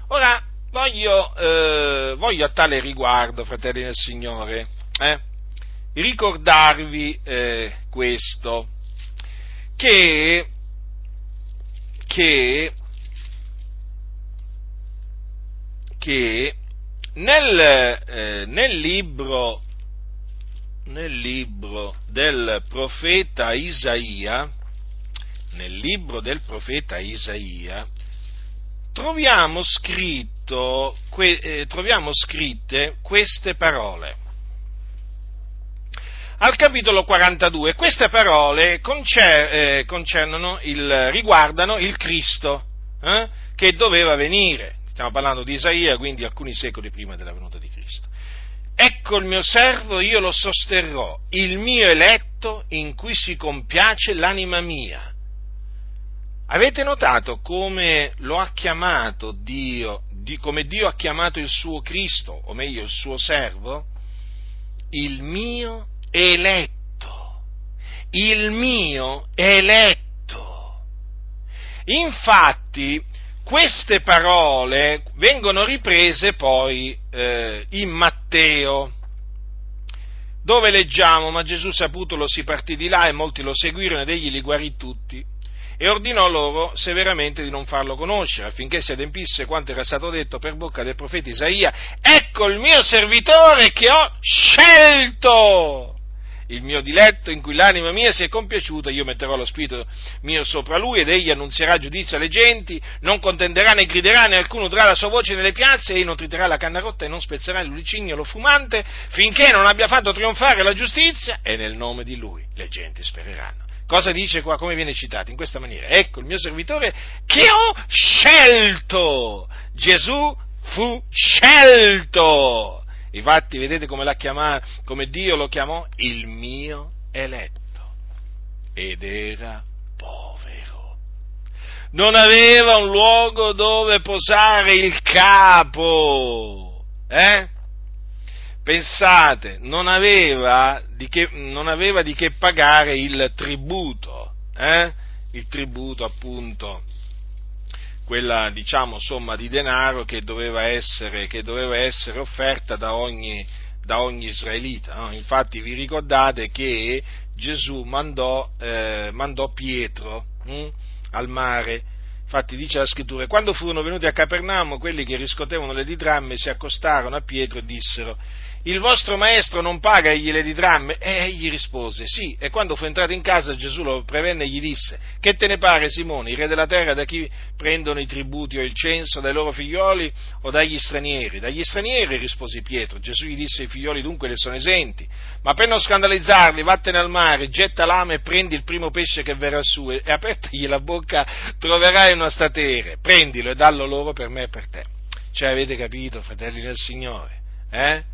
Ora, voglio, eh, voglio, a tale riguardo, fratelli del Signore, eh, ricordarvi eh, questo, che, che, che nel, eh, nel, libro, nel libro del profeta Isaia, nel libro del profeta Isaia, troviamo, scritto, que, eh, troviamo scritte queste parole al capitolo 42. Queste parole concer- eh, concernono il, riguardano il Cristo eh, che doveva venire. Stiamo parlando di Isaia, quindi alcuni secoli prima della venuta di Cristo. Ecco il mio servo, io lo sosterrò, il mio eletto in cui si compiace l'anima mia. Avete notato come lo ha chiamato Dio, di, come Dio ha chiamato il suo Cristo, o meglio il suo servo? Il mio eletto, il mio eletto. Infatti, queste parole vengono riprese poi eh, in Matteo, dove leggiamo, ma Gesù saputolo si partì di là e molti lo seguirono ed egli li guarì tutti e ordinò loro severamente di non farlo conoscere affinché si adempisse quanto era stato detto per bocca del profeta Isaia, ecco il mio servitore che ho scelto il mio diletto in cui l'anima mia si è compiaciuta, io metterò lo spirito mio sopra lui ed egli annunzierà giudizio alle genti, non contenderà né griderà né alcuno udrà la sua voce nelle piazze e non triterà la canna rotta e non spezzerà il lucignolo fumante finché non abbia fatto trionfare la giustizia e nel nome di lui le genti spereranno. Cosa dice qua? Come viene citato? In questa maniera. Ecco il mio servitore che ho scelto. Gesù fu scelto Infatti, vedete come, chiamato, come Dio lo chiamò? Il mio eletto. Ed era povero. Non aveva un luogo dove posare il capo. Eh? Pensate, non aveva di che, aveva di che pagare il tributo. Eh? Il tributo appunto quella diciamo somma di denaro che doveva essere, che doveva essere offerta da ogni, da ogni israelita. No? Infatti vi ricordate che Gesù mandò, eh, mandò Pietro hm, al mare, infatti dice la scrittura, quando furono venuti a Capernamo quelli che riscotevano le didramme si accostarono a Pietro e dissero, il vostro maestro non paga egli le didramme? E egli rispose, sì, e quando fu entrato in casa Gesù lo prevenne e gli disse, che te ne pare Simone, il re della terra, da chi prendono i tributi o il censo, dai loro figlioli o dagli stranieri? Dagli stranieri, rispose Pietro. Gesù gli disse, i figlioli dunque ne sono esenti, ma per non scandalizzarli, vattene al mare, getta l'ama e prendi il primo pesce che verrà su, e apertagli la bocca troverai una statere, prendilo e dallo loro per me e per te. Cioè, avete capito, fratelli del Signore? Eh?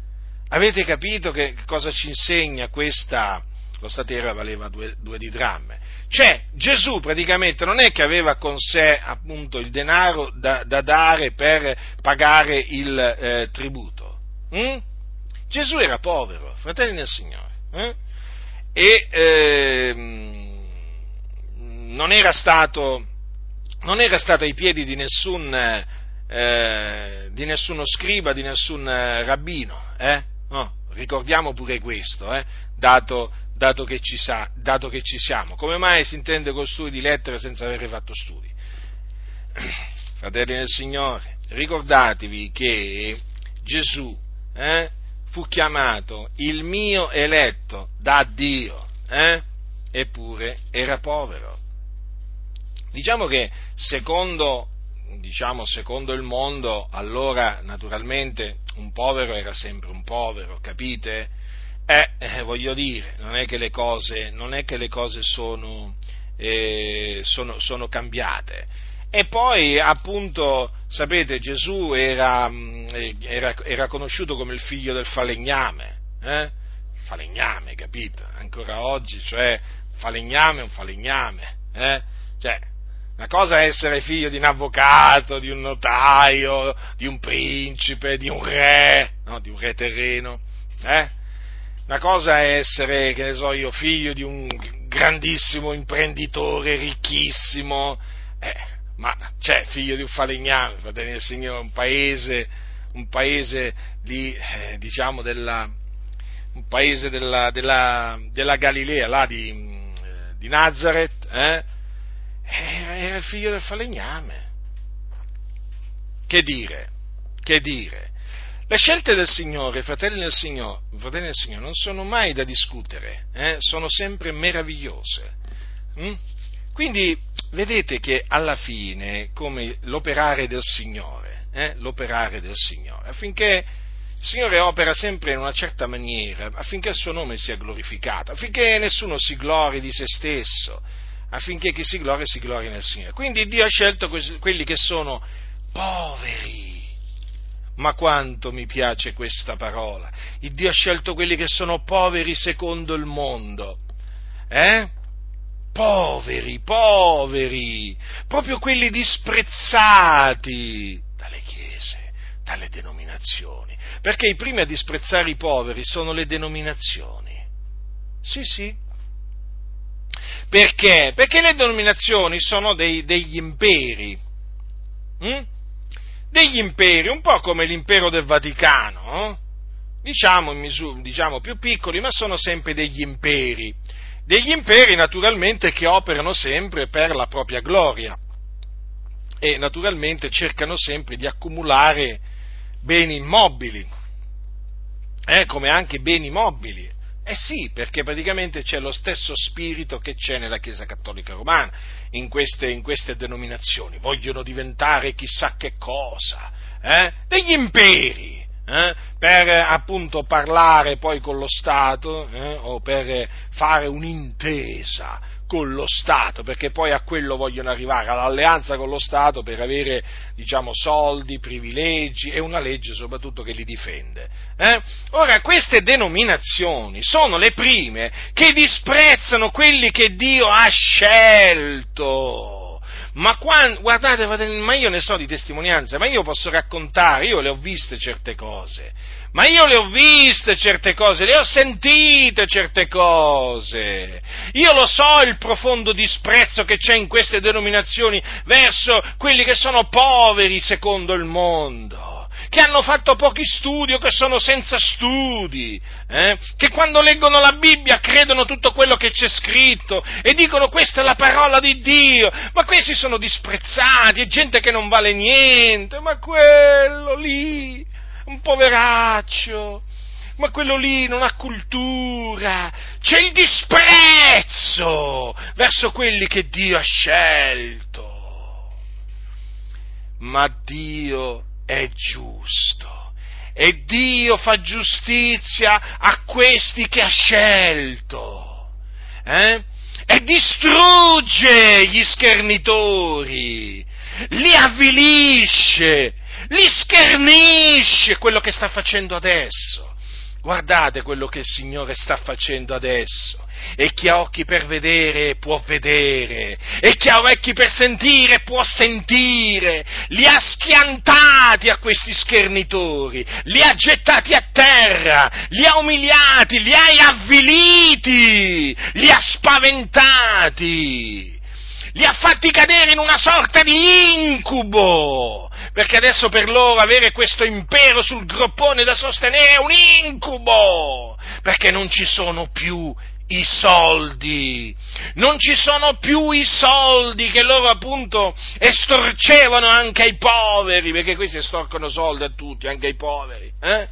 Avete capito che cosa ci insegna questa? Lo statera valeva due, due di dramme. Cioè, Gesù praticamente non è che aveva con sé appunto il denaro da, da dare per pagare il eh, tributo. Mm? Gesù era povero, fratelli del Signore. Eh? E eh, non, era stato, non era stato ai piedi di nessun, eh, di nessuno scriba, di nessun eh, rabbino. No, ricordiamo pure questo, eh, dato, dato, che sa, dato, che ci siamo. Come mai si intende costui di lettere senza aver fatto studi? Fratelli del Signore, ricordatevi che Gesù eh, fu chiamato il mio eletto da Dio, eh, eppure era povero. Diciamo che secondo diciamo, secondo il mondo, allora naturalmente un povero era sempre un povero, capite? Eh, eh, voglio dire, non è che le cose, che le cose sono, eh, sono, sono, cambiate. E poi, appunto, sapete, Gesù era, mm, era, era conosciuto come il figlio del falegname, eh? falegname, capito? Ancora oggi, cioè, falegname è un falegname, eh? Cioè, una cosa è essere figlio di un avvocato, di un notaio, di un principe, di un re, no, di un re terreno. Eh? Una cosa è essere, che ne so io, figlio di un grandissimo imprenditore, ricchissimo, eh, ma cioè figlio di un falegname, fratelli del Signore, un paese, un paese di, eh, diciamo, della, un paese della, della, della Galilea, là di, eh, di Nazareth, eh? Era il figlio del falegname. Che dire? Che dire? Le scelte del Signore, fratelli del Signore, fratelli del Signore non sono mai da discutere, eh? sono sempre meravigliose. Mm? Quindi vedete che alla fine, come l'operare del Signore, eh? l'operare del Signore, affinché il Signore opera sempre in una certa maniera, affinché il suo nome sia glorificato, affinché nessuno si glori di se stesso, affinché chi si gloria si gloria nel Signore. Quindi Dio ha scelto quelli che sono poveri. Ma quanto mi piace questa parola. Il Dio ha scelto quelli che sono poveri secondo il mondo. Eh? Poveri, poveri, proprio quelli disprezzati dalle chiese, dalle denominazioni. Perché i primi a disprezzare i poveri sono le denominazioni. Sì, sì, Perché? Perché le denominazioni sono dei, degli imperi. Mm? Degli imperi, un po' come l'impero del Vaticano, eh? diciamo, misura, diciamo più piccoli, ma sono sempre degli imperi. Degli imperi naturalmente che operano sempre per la propria gloria e naturalmente cercano sempre di accumulare beni immobili, eh, come anche beni mobili. Eh sì, perché praticamente c'è lo stesso spirito che c'è nella Chiesa Cattolica Romana, in queste, in queste denominazioni. Vogliono diventare chissà che cosa, eh? degli imperi, eh, per appunto parlare poi con lo Stato eh, o per fare un'intesa con lo Stato, perché poi a quello vogliono arrivare, all'alleanza con lo Stato per avere, diciamo, soldi, privilegi e una legge soprattutto che li difende. Eh? Ora, queste denominazioni sono le prime che disprezzano quelli che Dio ha scelto ma quando, guardate, ma io ne so di testimonianze, ma io posso raccontare, io le ho viste certe cose, ma io le ho viste certe cose, le ho sentite certe cose. Io lo so il profondo disprezzo che c'è in queste denominazioni verso quelli che sono poveri secondo il mondo che hanno fatto pochi studi o che sono senza studi, eh? che quando leggono la Bibbia credono tutto quello che c'è scritto e dicono questa è la parola di Dio, ma questi sono disprezzati, è gente che non vale niente, ma quello lì, un poveraccio, ma quello lì non ha cultura, c'è il disprezzo verso quelli che Dio ha scelto. Ma Dio è giusto e Dio fa giustizia a questi che ha scelto eh? e distrugge gli schernitori, li avvilisce, li schernisce quello che sta facendo adesso. Guardate quello che il Signore sta facendo adesso e chi ha occhi per vedere può vedere, e chi ha orecchi per sentire può sentire, li ha schiantati a questi schernitori, li ha gettati a terra, li ha umiliati, li ha avviliti, li ha spaventati, li ha fatti cadere in una sorta di incubo, perché adesso per loro avere questo impero sul groppone da sostenere è un incubo, perché non ci sono più i soldi, non ci sono più i soldi che loro appunto estorcevano anche ai poveri, perché questi estorcono soldi a tutti, anche ai poveri. Eh?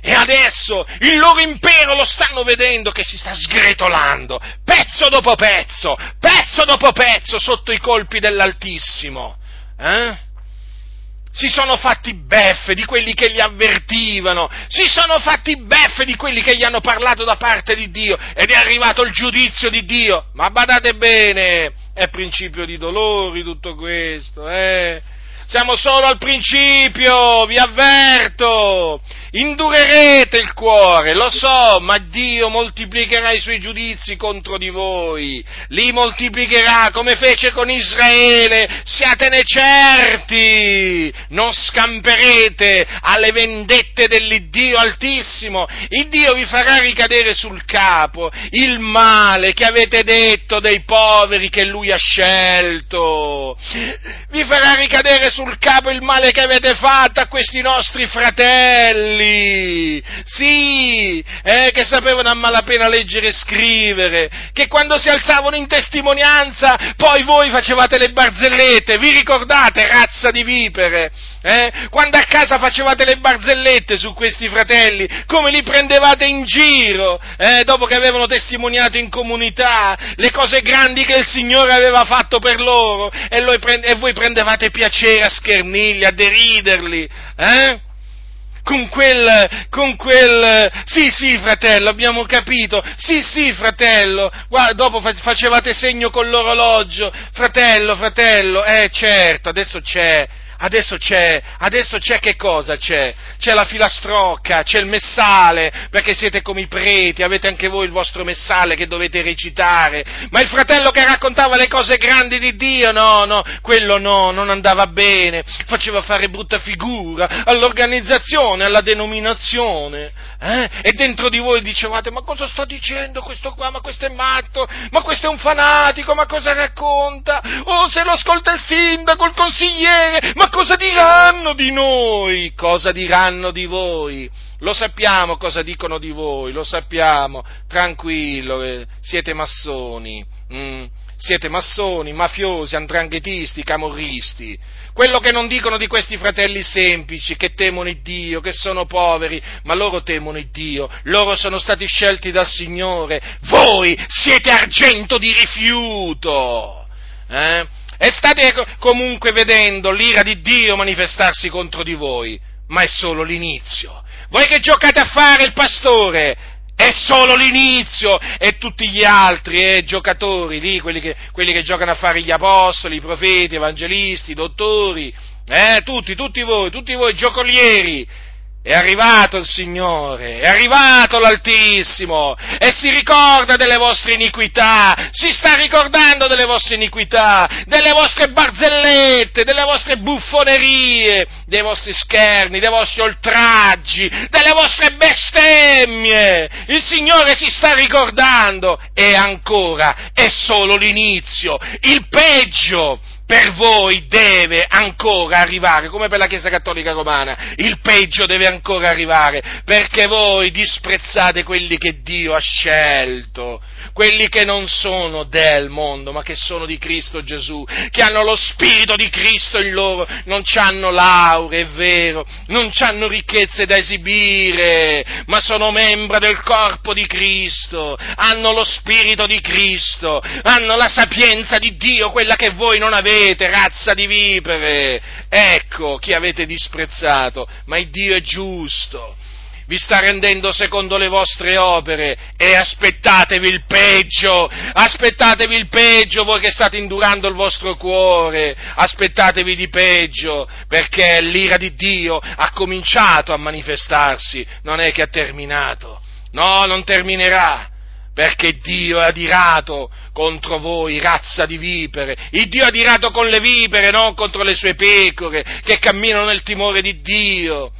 E adesso il loro impero lo stanno vedendo che si sta sgretolando, pezzo dopo pezzo, pezzo dopo pezzo, sotto i colpi dell'Altissimo. Eh? Si sono fatti beffe di quelli che li avvertivano, si sono fatti beffe di quelli che gli hanno parlato da parte di Dio ed è arrivato il giudizio di Dio. Ma badate bene, è principio di dolori tutto questo, eh? Siamo solo al principio, vi avverto. Indurerete il cuore, lo so, ma Dio moltiplicherà i suoi giudizi contro di voi, li moltiplicherà come fece con Israele, siatene certi, non scamperete alle vendette dell'Iddio Altissimo, il Dio vi farà ricadere sul capo il male che avete detto dei poveri che Lui ha scelto, vi farà ricadere sul capo il male che avete fatto a questi nostri fratelli, fratelli, sì, eh, che sapevano a malapena leggere e scrivere, che quando si alzavano in testimonianza poi voi facevate le barzellette, vi ricordate, razza di vipere? Eh? Quando a casa facevate le barzellette su questi fratelli, come li prendevate in giro, eh? dopo che avevano testimoniato in comunità le cose grandi che il Signore aveva fatto per loro, e, voi prendevate piacere a schernirli, a deriderli, eh? Con quel, con quel, sì sì fratello, abbiamo capito, sì sì fratello, guarda, dopo facevate segno con l'orologio, fratello, fratello, eh certo, adesso c'è, Adesso c'è, adesso c'è che cosa c'è? C'è la filastrocca, c'è il messale, perché siete come i preti, avete anche voi il vostro messale che dovete recitare. Ma il fratello che raccontava le cose grandi di Dio, no, no, quello no, non andava bene, faceva fare brutta figura all'organizzazione, alla denominazione. Eh? E dentro di voi dicevate, ma cosa sta dicendo questo qua? Ma questo è matto? Ma questo è un fanatico? Ma cosa racconta? Oh, se lo ascolta il sindaco, il consigliere, ma cosa diranno di noi? Cosa diranno di voi? Lo sappiamo cosa dicono di voi, lo sappiamo, tranquillo, eh, siete massoni. Mm siete massoni, mafiosi, andranghetisti, camorristi. Quello che non dicono di questi fratelli semplici, che temono Dio, che sono poveri, ma loro temono Dio, loro sono stati scelti dal Signore. Voi siete argento di rifiuto. Eh? E state comunque vedendo l'ira di Dio manifestarsi contro di voi, ma è solo l'inizio. Voi che giocate a fare il pastore, è solo l'inizio e tutti gli altri eh, giocatori lì, quelli che, quelli che giocano a fare gli apostoli, i profeti, evangelisti, i dottori, eh, tutti, tutti voi, tutti voi giocolieri, è arrivato il Signore, è arrivato l'Altissimo e si ricorda delle vostre iniquità, si sta ricordando delle vostre iniquità, delle vostre barzellette, delle vostre buffonerie, dei vostri scherni, dei vostri oltraggi, delle vostre bestemmie. Il Signore si sta ricordando e ancora è solo l'inizio, il peggio per voi deve ancora arrivare, come per la Chiesa Cattolica Romana, il peggio deve ancora arrivare, perché voi disprezzate quelli che Dio ha scelto, quelli che non sono del mondo, ma che sono di Cristo Gesù, che hanno lo Spirito di Cristo in loro, non hanno lauree, è vero, non hanno ricchezze da esibire, ma sono membra del corpo di Cristo, hanno lo Spirito di Cristo, hanno la sapienza di Dio, quella che voi non avete razza di vipere? Ecco chi avete disprezzato, ma il Dio è giusto. Vi sta rendendo secondo le vostre opere e aspettatevi il peggio, aspettatevi il peggio voi che state indurando il vostro cuore, aspettatevi di peggio, perché l'ira di Dio ha cominciato a manifestarsi, non è che ha terminato. No, non terminerà perché Dio è adirato contro voi, razza di vipere. Il Dio è adirato con le vipere, non contro le sue pecore, che camminano nel timore di Dio.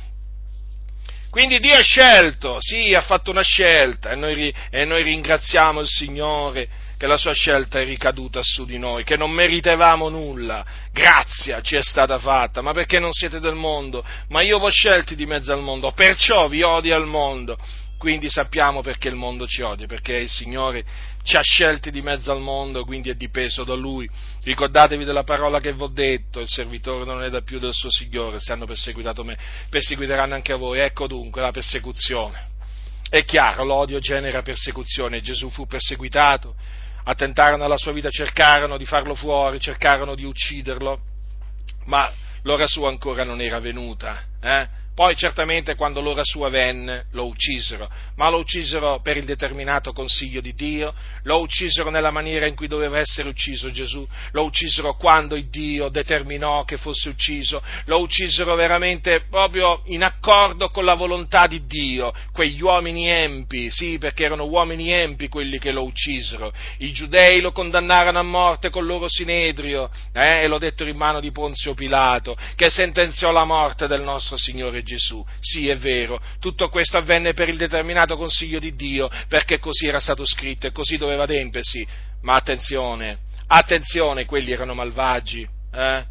Quindi Dio ha scelto, sì, ha fatto una scelta e noi, e noi ringraziamo il Signore che la sua scelta è ricaduta su di noi, che non meritevamo nulla, grazia ci è stata fatta, ma perché non siete del mondo, ma io vi ho scelti di mezzo al mondo, perciò vi odio al mondo, quindi sappiamo perché il mondo ci odia, perché il Signore ci ha scelti di mezzo al mondo, quindi è dipeso da Lui. Ricordatevi della parola che vi ho detto, il servitore non è da più del suo Signore, se hanno perseguitato me, perseguiteranno anche voi. Ecco dunque la persecuzione. È chiaro, l'odio genera persecuzione, Gesù fu perseguitato, attentarono alla sua vita, cercarono di farlo fuori, cercarono di ucciderlo, ma l'ora sua ancora non era venuta. Eh? Poi certamente quando l'ora sua venne lo uccisero, ma lo uccisero per il determinato consiglio di Dio, lo uccisero nella maniera in cui doveva essere ucciso Gesù, lo uccisero quando Dio determinò che fosse ucciso, lo uccisero veramente proprio in accordo con la volontà di Dio, quegli uomini empi, sì, perché erano uomini empi quelli che lo uccisero. I giudei lo condannarono a morte col loro sinedrio, eh, e lo dettero in mano di Ponzio Pilato, che sentenziò la morte del nostro Signore Gesù. Sì, è vero, tutto questo avvenne per il determinato consiglio di Dio, perché così era stato scritto e così doveva adempiersi. Ma attenzione, attenzione, quelli erano malvagi, eh?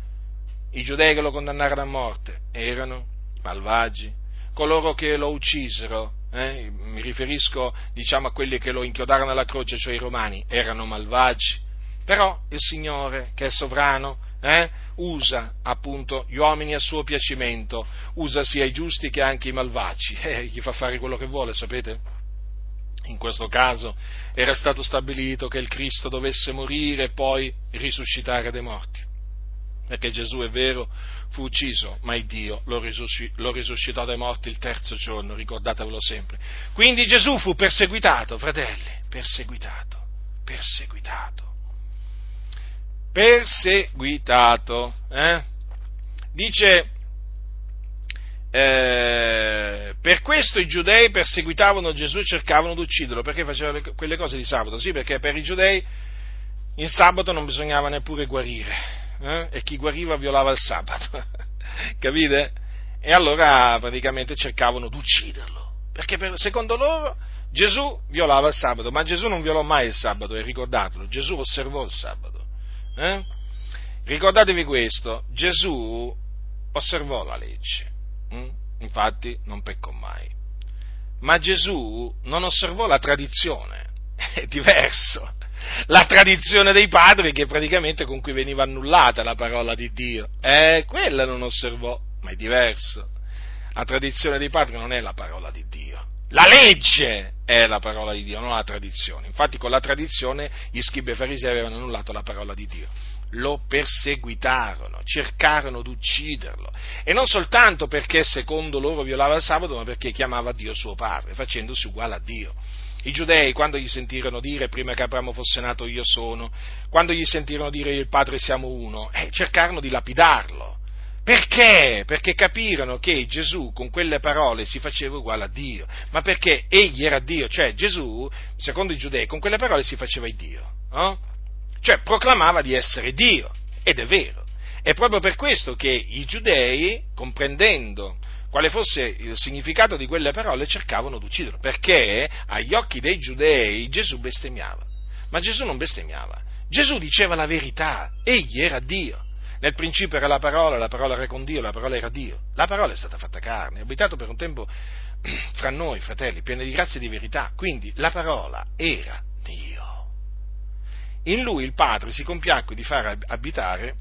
I giudei che lo condannarono a morte erano malvagi. Coloro che lo uccisero, eh? mi riferisco diciamo a quelli che lo inchiodarono alla croce, cioè i romani, erano malvagi. Però il Signore, che è sovrano, eh, usa appunto gli uomini a suo piacimento, usa sia i giusti che anche i malvagi, <laughs> eh, gli fa fare quello che vuole, sapete? In questo caso era stato stabilito che il Cristo dovesse morire e poi risuscitare dai morti. Perché Gesù è vero, fu ucciso, ma il Dio lo, risuscitò dai morti il terzo giorno, ricordatevelo sempre. Quindi Gesù fu perseguitato, fratelli, perseguitato, perseguitato perseguitato. Eh? Dice, eh, per questo i giudei perseguitavano Gesù e cercavano di ucciderlo, perché faceva le, quelle cose di sabato? Sì, perché per i giudei il sabato non bisognava neppure guarire, eh? e chi guariva violava il sabato, <laughs> capite? E allora praticamente cercavano di ucciderlo, perché per, secondo loro Gesù violava il sabato, ma Gesù non violò mai il sabato, e ricordatelo, Gesù osservò il sabato. Eh? Ricordatevi questo, Gesù osservò la legge, hm? infatti non peccò mai. Ma Gesù non osservò la tradizione, <laughs> è diverso. La tradizione dei padri che praticamente con cui veniva annullata la parola di Dio, eh, quella non osservò, ma è diverso. La tradizione dei padri non è la parola di Dio. La legge è la parola di Dio, non la tradizione. Infatti con la tradizione gli scribi e farisei avevano annullato la parola di Dio lo perseguitarono, cercarono di ucciderlo. E non soltanto perché secondo loro violava il sabato, ma perché chiamava Dio suo padre, facendosi uguale a Dio. I giudei, quando gli sentirono dire prima che Abramo fosse nato io sono, quando gli sentirono dire il padre siamo uno, eh, cercarono di lapidarlo. Perché? Perché capirono che Gesù con quelle parole si faceva uguale a Dio, ma perché egli era Dio, cioè Gesù, secondo i giudei, con quelle parole si faceva Dio. No? cioè proclamava di essere Dio, ed è vero. È proprio per questo che i giudei, comprendendo quale fosse il significato di quelle parole, cercavano di ucciderlo, perché agli occhi dei giudei Gesù bestemmiava. Ma Gesù non bestemmiava, Gesù diceva la verità, egli era Dio. Nel principio era la parola, la parola era con Dio, la parola era Dio. La parola è stata fatta carne, è abitato per un tempo <clears throat> fra noi, fratelli, piena di grazia e di verità. Quindi la parola era Dio in lui il Padre si compiacque di far abitare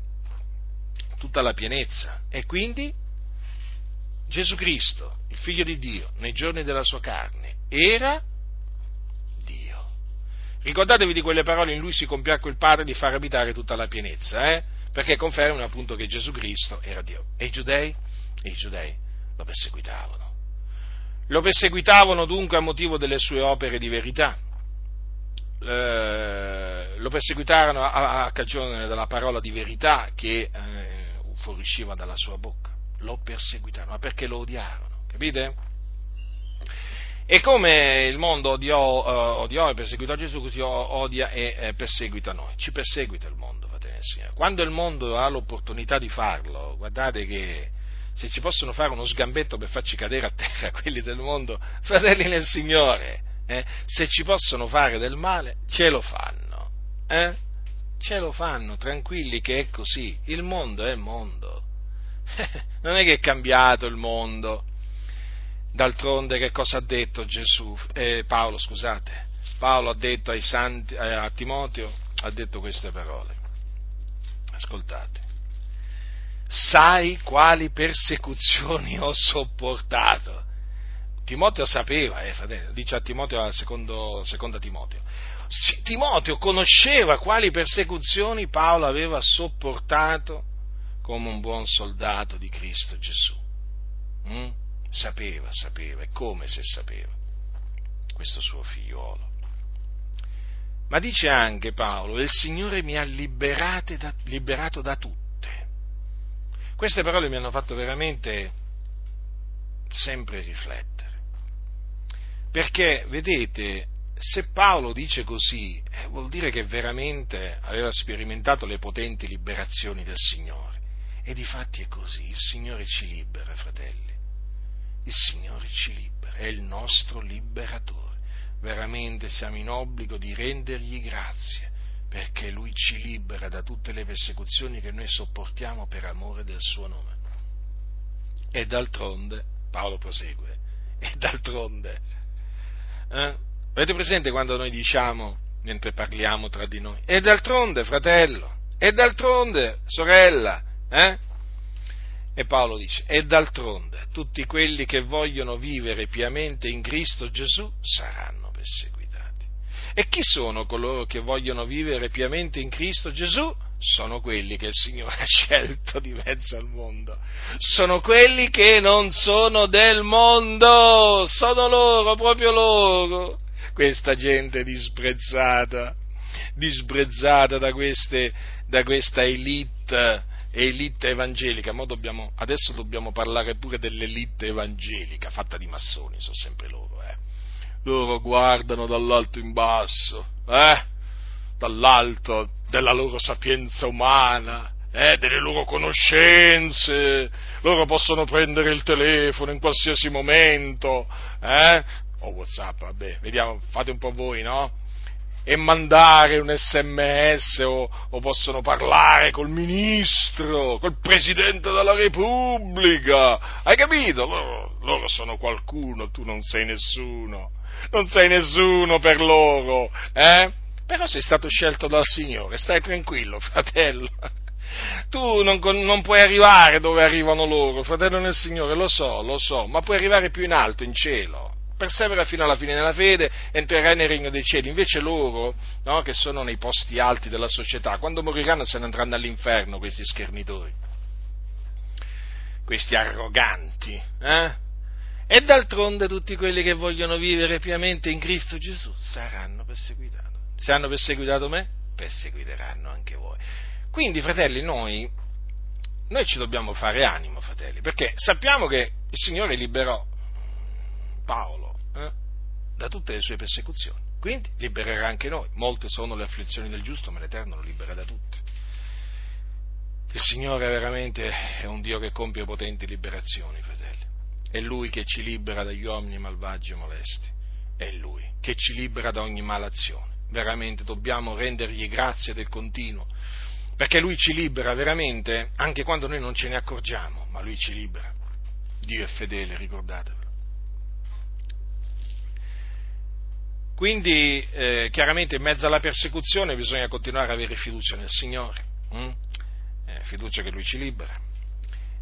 tutta la pienezza e quindi Gesù Cristo, il figlio di Dio, nei giorni della sua carne, era Dio. Ricordatevi di quelle parole, in lui si compiacque il Padre di far abitare tutta la pienezza, eh? Perché confermano appunto che Gesù Cristo era Dio. E i giudei? E i giudei lo perseguitavano. Lo perseguitavano dunque a motivo delle sue opere di verità. Eh, lo perseguitarono a, cagione della parola di verità che eh, fuoriusciva dalla sua bocca. Lo perseguitarono, ma perché lo odiarono, capite? E come il mondo odiò, uh, odiò e perseguitò Gesù, così odia e eh, perseguita noi. Ci perseguita il mondo, e signori. Quando il mondo ha l'opportunità di farlo, guardate che se ci possono fare uno sgambetto per farci cadere a terra <laughs> quelli del mondo, fratelli nel Signore, eh, se ci possono fare del male, ce lo fanno eh? Ce lo fanno, tranquilli che è così. Il mondo è mondo. <laughs> non è che è cambiato il mondo. D'altronde che cosa ha detto Gesù? Eh, Paolo, scusate. Paolo ha detto santi, eh, a Timoteo, ha detto queste parole. Ascoltate. Sai quali persecuzioni ho sopportato. Timoteo sapeva, eh, fratello, dice a Timoteo, secondo, seconda Timoteo, Timoteo conosceva quali persecuzioni Paolo aveva sopportato come un buon soldato di Cristo Gesù. Mm? Sapeva, sapeva, è come se sapeva questo suo figliuolo. Ma dice anche Paolo, il Signore mi ha da, liberato da tutte. Queste parole mi hanno fatto veramente sempre riflettere. Perché, vedete, se Paolo dice così, eh, vuol dire che veramente aveva sperimentato le potenti liberazioni del Signore. E di fatti è così, il Signore ci libera, fratelli. Il Signore ci libera, è il nostro liberatore. Veramente siamo in obbligo di rendergli grazie, perché Lui ci libera da tutte le persecuzioni che noi sopportiamo per amore del suo nome. E d'altronde, Paolo prosegue, <laughs> e d'altronde, eh, Avete presente quando noi diciamo, mentre parliamo tra di noi, e d'altronde, fratello, e d'altronde, sorella, eh? E Paolo dice, e d'altronde, tutti quelli che vogliono vivere piamente in Cristo Gesù saranno perseguitati. E chi sono coloro che vogliono vivere piamente in Cristo Gesù? Sono quelli che il Signore <laughs> ha scelto di mezzo al mondo. Sono quelli che non sono del mondo. Sono loro, proprio loro questa gente disprezzata, disprezzata da, queste, da questa elite, elite evangelica. Dobbiamo, adesso dobbiamo parlare pure dell'elite evangelica, fatta di massoni, sono sempre loro. Eh. Loro guardano dall'alto in basso, eh? dall'alto della loro sapienza umana, eh, delle loro conoscenze, loro possono prendere il telefono in qualsiasi momento, eh? o Whatsapp, vabbè, vediamo, fate un po' voi, no? E mandare un sms o, o possono parlare col ministro, col presidente della Repubblica, hai capito? Loro, loro sono qualcuno, tu non sei nessuno, non sei nessuno per loro, eh? Però sei stato scelto dal Signore, stai tranquillo, <laughs> fratello. Tu non, non, puoi arrivare dove arrivano loro, fratello nel Signore, lo so, lo so, ma puoi arrivare più in alto, in cielo. Persevera fino alla fine nella fede, entrerai nel regno dei cieli. Invece loro, no, che sono nei posti alti della società, quando moriranno se ne andranno all'inferno questi schernitori, questi arroganti. Eh? E d'altronde tutti quelli che vogliono vivere piamente in Cristo Gesù saranno perseguitati. Se hanno perseguitato me, perseguiteranno anche voi. Quindi, fratelli, noi, noi ci dobbiamo fare animo, fratelli, perché sappiamo che il Signore liberò Paolo eh, da tutte le sue persecuzioni. Quindi libererà anche noi. Molte sono le afflizioni del giusto, ma l'Eterno lo libera da tutte. Il Signore veramente è un Dio che compie potenti liberazioni, fratelli. È Lui che ci libera dagli uomini malvagi e molesti. È Lui che ci libera da ogni malazione veramente dobbiamo rendergli grazie del continuo, perché lui ci libera veramente anche quando noi non ce ne accorgiamo, ma lui ci libera. Dio è fedele, ricordatevelo. Quindi eh, chiaramente in mezzo alla persecuzione bisogna continuare ad avere fiducia nel Signore, hm? eh, fiducia che Lui ci libera,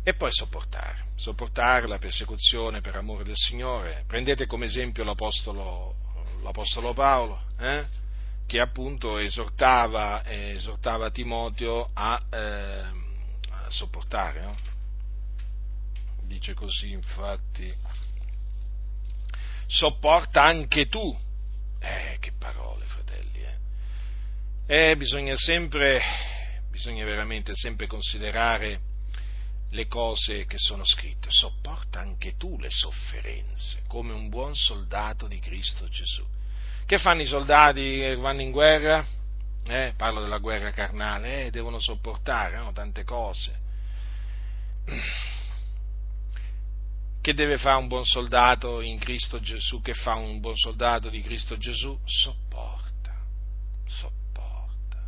e poi sopportare, sopportare la persecuzione per amore del Signore. Prendete come esempio l'Apostolo, l'Apostolo Paolo, eh? che appunto esortava, esortava Timoteo a, eh, a sopportare. No? Dice così infatti, sopporta anche tu. Eh, che parole, fratelli. Eh, eh bisogna sempre, bisogna veramente sempre considerare le cose che sono scritte. Sopporta anche tu le sofferenze, come un buon soldato di Cristo Gesù. Che fanno i soldati che vanno in guerra? Eh, parlo della guerra carnale, eh, devono sopportare no? tante cose. Che deve fare un buon soldato in Cristo Gesù? Che fa un buon soldato di Cristo Gesù? Sopporta, sopporta.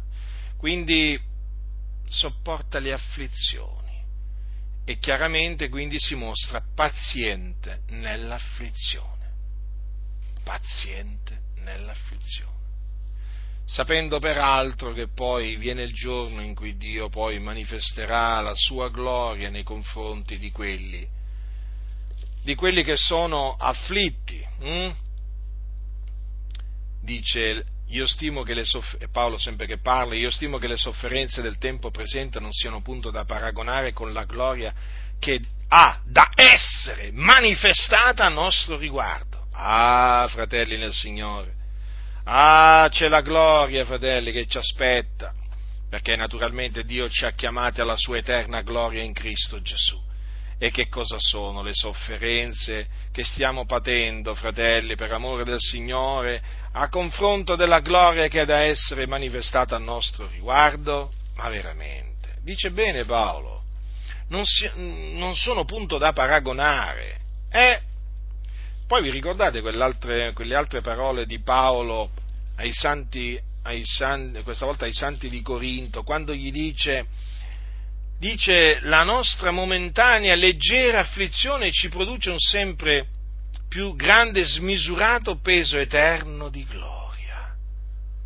Quindi sopporta le afflizioni e chiaramente quindi si mostra paziente nell'afflizione. Paziente nell'afflizione, sapendo peraltro che poi viene il giorno in cui Dio poi manifesterà la sua gloria nei confronti di quelli, di quelli che sono afflitti. Hm? Dice io stimo che le sofferenze, Paolo sempre che parla, io stimo che le sofferenze del tempo presente non siano punto da paragonare con la gloria che ha da essere manifestata a nostro riguardo. Ah, fratelli nel Signore, ah, c'è la gloria, fratelli, che ci aspetta, perché naturalmente Dio ci ha chiamati alla sua eterna gloria in Cristo Gesù. E che cosa sono le sofferenze che stiamo patendo, fratelli, per amore del Signore, a confronto della gloria che è da essere manifestata a nostro riguardo? Ma veramente, dice bene Paolo, non, si, non sono punto da paragonare. Eh, poi vi ricordate quelle altre, parole di Paolo ai santi, ai santi, questa volta ai santi di Corinto, quando gli dice, dice la nostra momentanea leggera afflizione ci produce un sempre più grande smisurato peso eterno di gloria.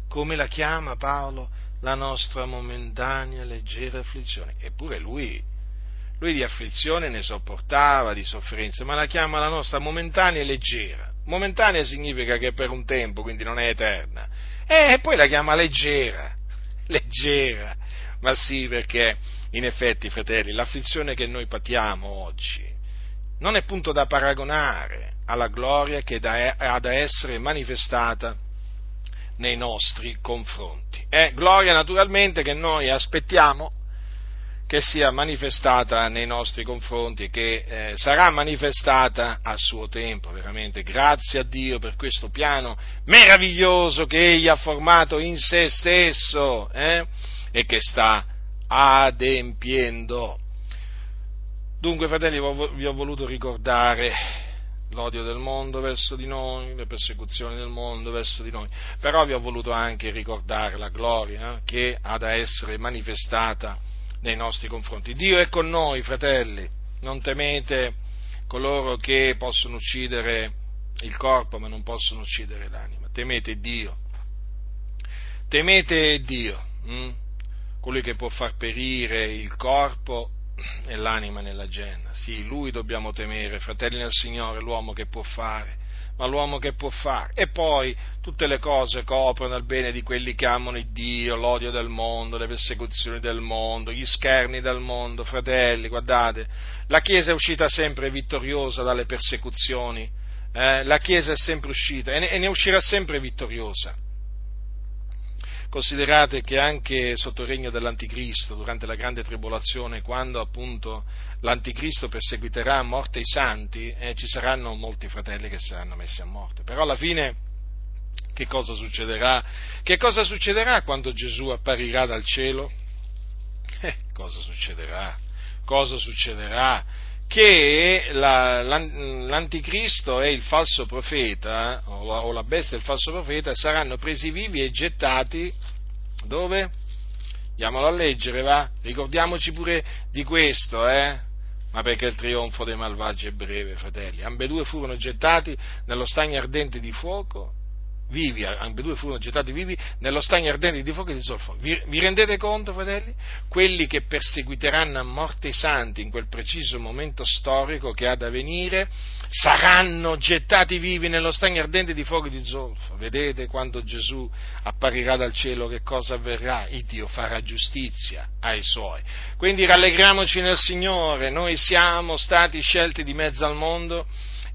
Come la chiama Paolo? La nostra momentanea leggera afflizione. Eppure lui lui di afflizione ne sopportava, di sofferenze, ma la chiama la nostra momentanea e leggera. Momentanea significa che è per un tempo, quindi non è eterna. E poi la chiama leggera, <laughs> leggera. Ma sì, perché in effetti, fratelli, l'afflizione che noi patiamo oggi non è punto da paragonare alla gloria che ha da essere manifestata nei nostri confronti. È gloria naturalmente che noi aspettiamo che sia manifestata nei nostri confronti e che eh, sarà manifestata a suo tempo, veramente. Grazie a Dio per questo piano meraviglioso che Egli ha formato in se stesso eh, e che sta adempiendo. Dunque, fratelli, vi ho voluto ricordare l'odio del mondo verso di noi, le persecuzioni del mondo verso di noi, però vi ho voluto anche ricordare la gloria eh, che ha da essere manifestata nei nostri confronti. Dio è con noi, fratelli, non temete coloro che possono uccidere il corpo ma non possono uccidere l'anima, temete Dio, temete Dio, hm? colui che può far perire il corpo e l'anima nella genna. Sì, lui dobbiamo temere, fratelli nel Signore, l'uomo che può fare, ma l'uomo che può fare. E poi tutte le cose coprono il bene di quelli che amano il Dio, l'odio del mondo, le persecuzioni del mondo, gli scherni del mondo, fratelli, guardate, la Chiesa è uscita sempre vittoriosa dalle persecuzioni, eh? la Chiesa è sempre uscita e ne, e ne uscirà sempre vittoriosa. Considerate che anche sotto il regno dell'Anticristo, durante la grande tribolazione, quando appunto l'Anticristo perseguiterà a morte i santi, eh, ci saranno molti fratelli che saranno messi a morte. Però alla fine che cosa succederà? Che cosa succederà quando Gesù apparirà dal cielo? Eh, cosa succederà? Cosa succederà? che la, l'anticristo e il falso profeta, o la bestia e il falso profeta, saranno presi vivi e gettati dove? Andiamolo a leggere, va? Ricordiamoci pure di questo, eh? Ma perché il trionfo dei malvagi è breve, fratelli. Ambedue furono gettati nello stagno ardente di fuoco vivi, ambedue furono gettati vivi nello stagno ardente di fuoco e di zolfo. Vi, vi, rendete conto, fratelli? Quelli che perseguiteranno a morte i santi in quel preciso momento storico che ha da venire saranno gettati vivi nello stagno ardente di fuoco e di zolfo. Vedete quando Gesù apparirà dal cielo che cosa avverrà? Il Dio farà giustizia ai suoi. Quindi rallegriamoci nel Signore, noi siamo stati scelti di mezzo al mondo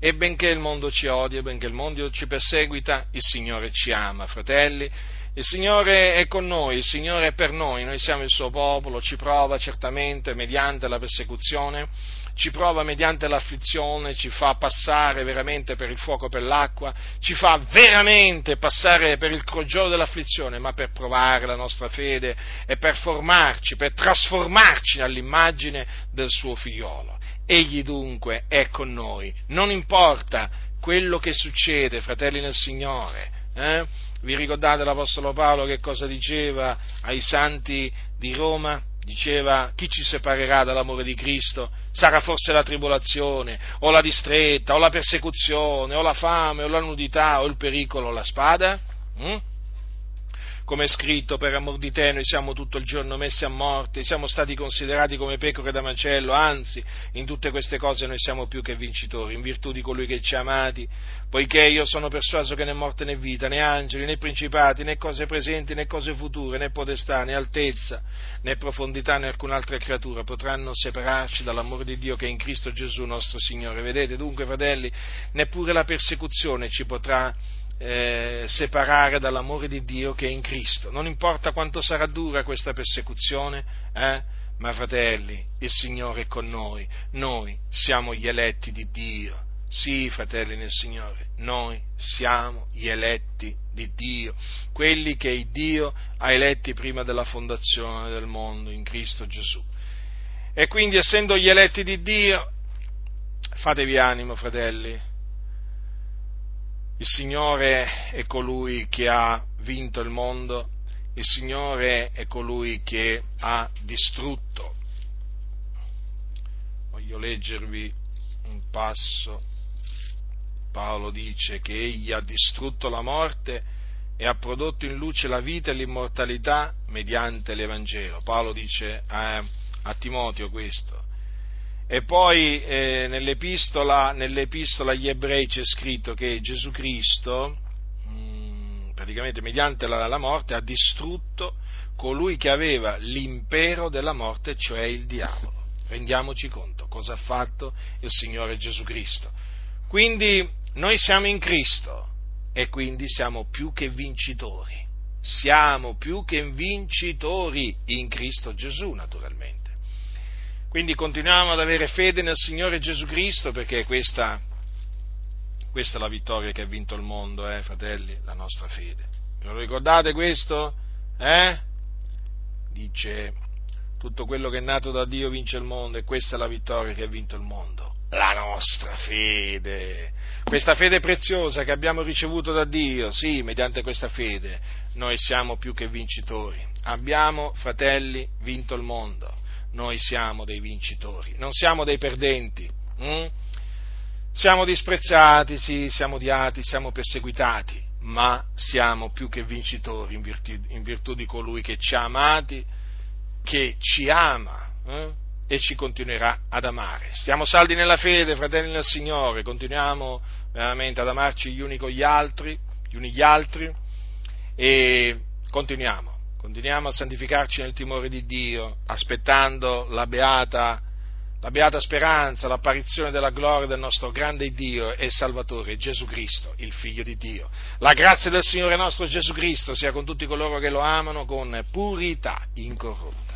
e benché il mondo ci odia, benché il mondo ci perseguita, il Signore ci ama, fratelli. Il Signore è con noi, il Signore è per noi, noi siamo il suo popolo, ci prova certamente mediante la persecuzione, ci prova mediante l'afflizione, ci fa passare veramente per il fuoco, per l'acqua, ci fa veramente passare per il crogiolo dell'afflizione, ma per provare la nostra fede e per formarci, per trasformarci all'immagine del suo figliolo. Egli dunque è con noi, non importa quello che succede, fratelli nel Signore. Eh? Vi ricordate l'Apostolo Paolo che cosa diceva ai santi di Roma? Diceva chi ci separerà dall'amore di Cristo? Sarà forse la tribolazione, o la distretta, o la persecuzione, o la fame, o la nudità, o il pericolo, o la spada? Mm? Come è scritto, per amor di te noi siamo tutto il giorno messi a morte, siamo stati considerati come pecore da macello, anzi, in tutte queste cose noi siamo più che vincitori, in virtù di colui che ci ha amati, poiché io sono persuaso che né morte né vita, né angeli, né principati, né cose presenti, né cose future, né potestà, né altezza, né profondità, né alcun'altra creatura potranno separarci dall'amore di Dio che è in Cristo Gesù nostro Signore. Vedete dunque, fratelli, neppure la persecuzione ci potrà eh, separare dall'amore di Dio che è in Cristo. Non importa quanto sarà dura questa persecuzione, eh? ma fratelli, il Signore è con noi, noi siamo gli eletti di Dio. Sì, fratelli nel Signore, noi siamo gli eletti di Dio, quelli che Dio ha eletti prima della fondazione del mondo in Cristo Gesù. E quindi, essendo gli eletti di Dio, fatevi animo, fratelli, il Signore è colui che ha vinto il mondo, il Signore è colui che ha distrutto. Voglio leggervi un passo. Paolo dice che egli ha distrutto la morte e ha prodotto in luce la vita e l'immortalità mediante l'Evangelo. Paolo dice a, a Timoteo questo. E poi eh, nell'epistola, nell'epistola, agli ebrei c'è scritto che Gesù Cristo, mh, mm, praticamente mediante la, la, morte, ha distrutto colui che aveva l'impero della morte, cioè il diavolo. Rendiamoci conto cosa ha fatto il Signore Gesù Cristo. Quindi noi siamo in Cristo e quindi siamo più che vincitori. Siamo più che vincitori in Cristo Gesù, naturalmente. Quindi continuiamo ad avere fede nel Signore Gesù Cristo perché questa, questa è la vittoria che ha vinto il mondo, eh, fratelli, la nostra fede. Vi lo ricordate questo? Eh? Dice tutto quello che è nato da Dio vince il mondo e questa è la vittoria che ha vinto il mondo, la nostra fede. Questa fede preziosa che abbiamo ricevuto da Dio, sì, mediante questa fede noi siamo più che vincitori. Abbiamo, fratelli, vinto il mondo. Noi siamo dei vincitori, non siamo dei perdenti. Hm? Siamo disprezzati, sì, siamo odiati, siamo perseguitati, ma siamo più che vincitori in virtù, in virtù di colui che ci ha amati, che ci ama eh? e ci continuerà ad amare. Stiamo saldi nella fede, fratelli del Signore, continuiamo veramente ad amarci gli uni con gli altri, gli uni gli altri e continuiamo, continuiamo a santificarci nel timore di Dio, aspettando la beata la beata speranza, l'apparizione della gloria del nostro grande Dio e Salvatore Gesù Cristo, il Figlio di Dio. La grazia del Signore nostro Gesù Cristo sia con tutti coloro che lo amano con purità incorrotta.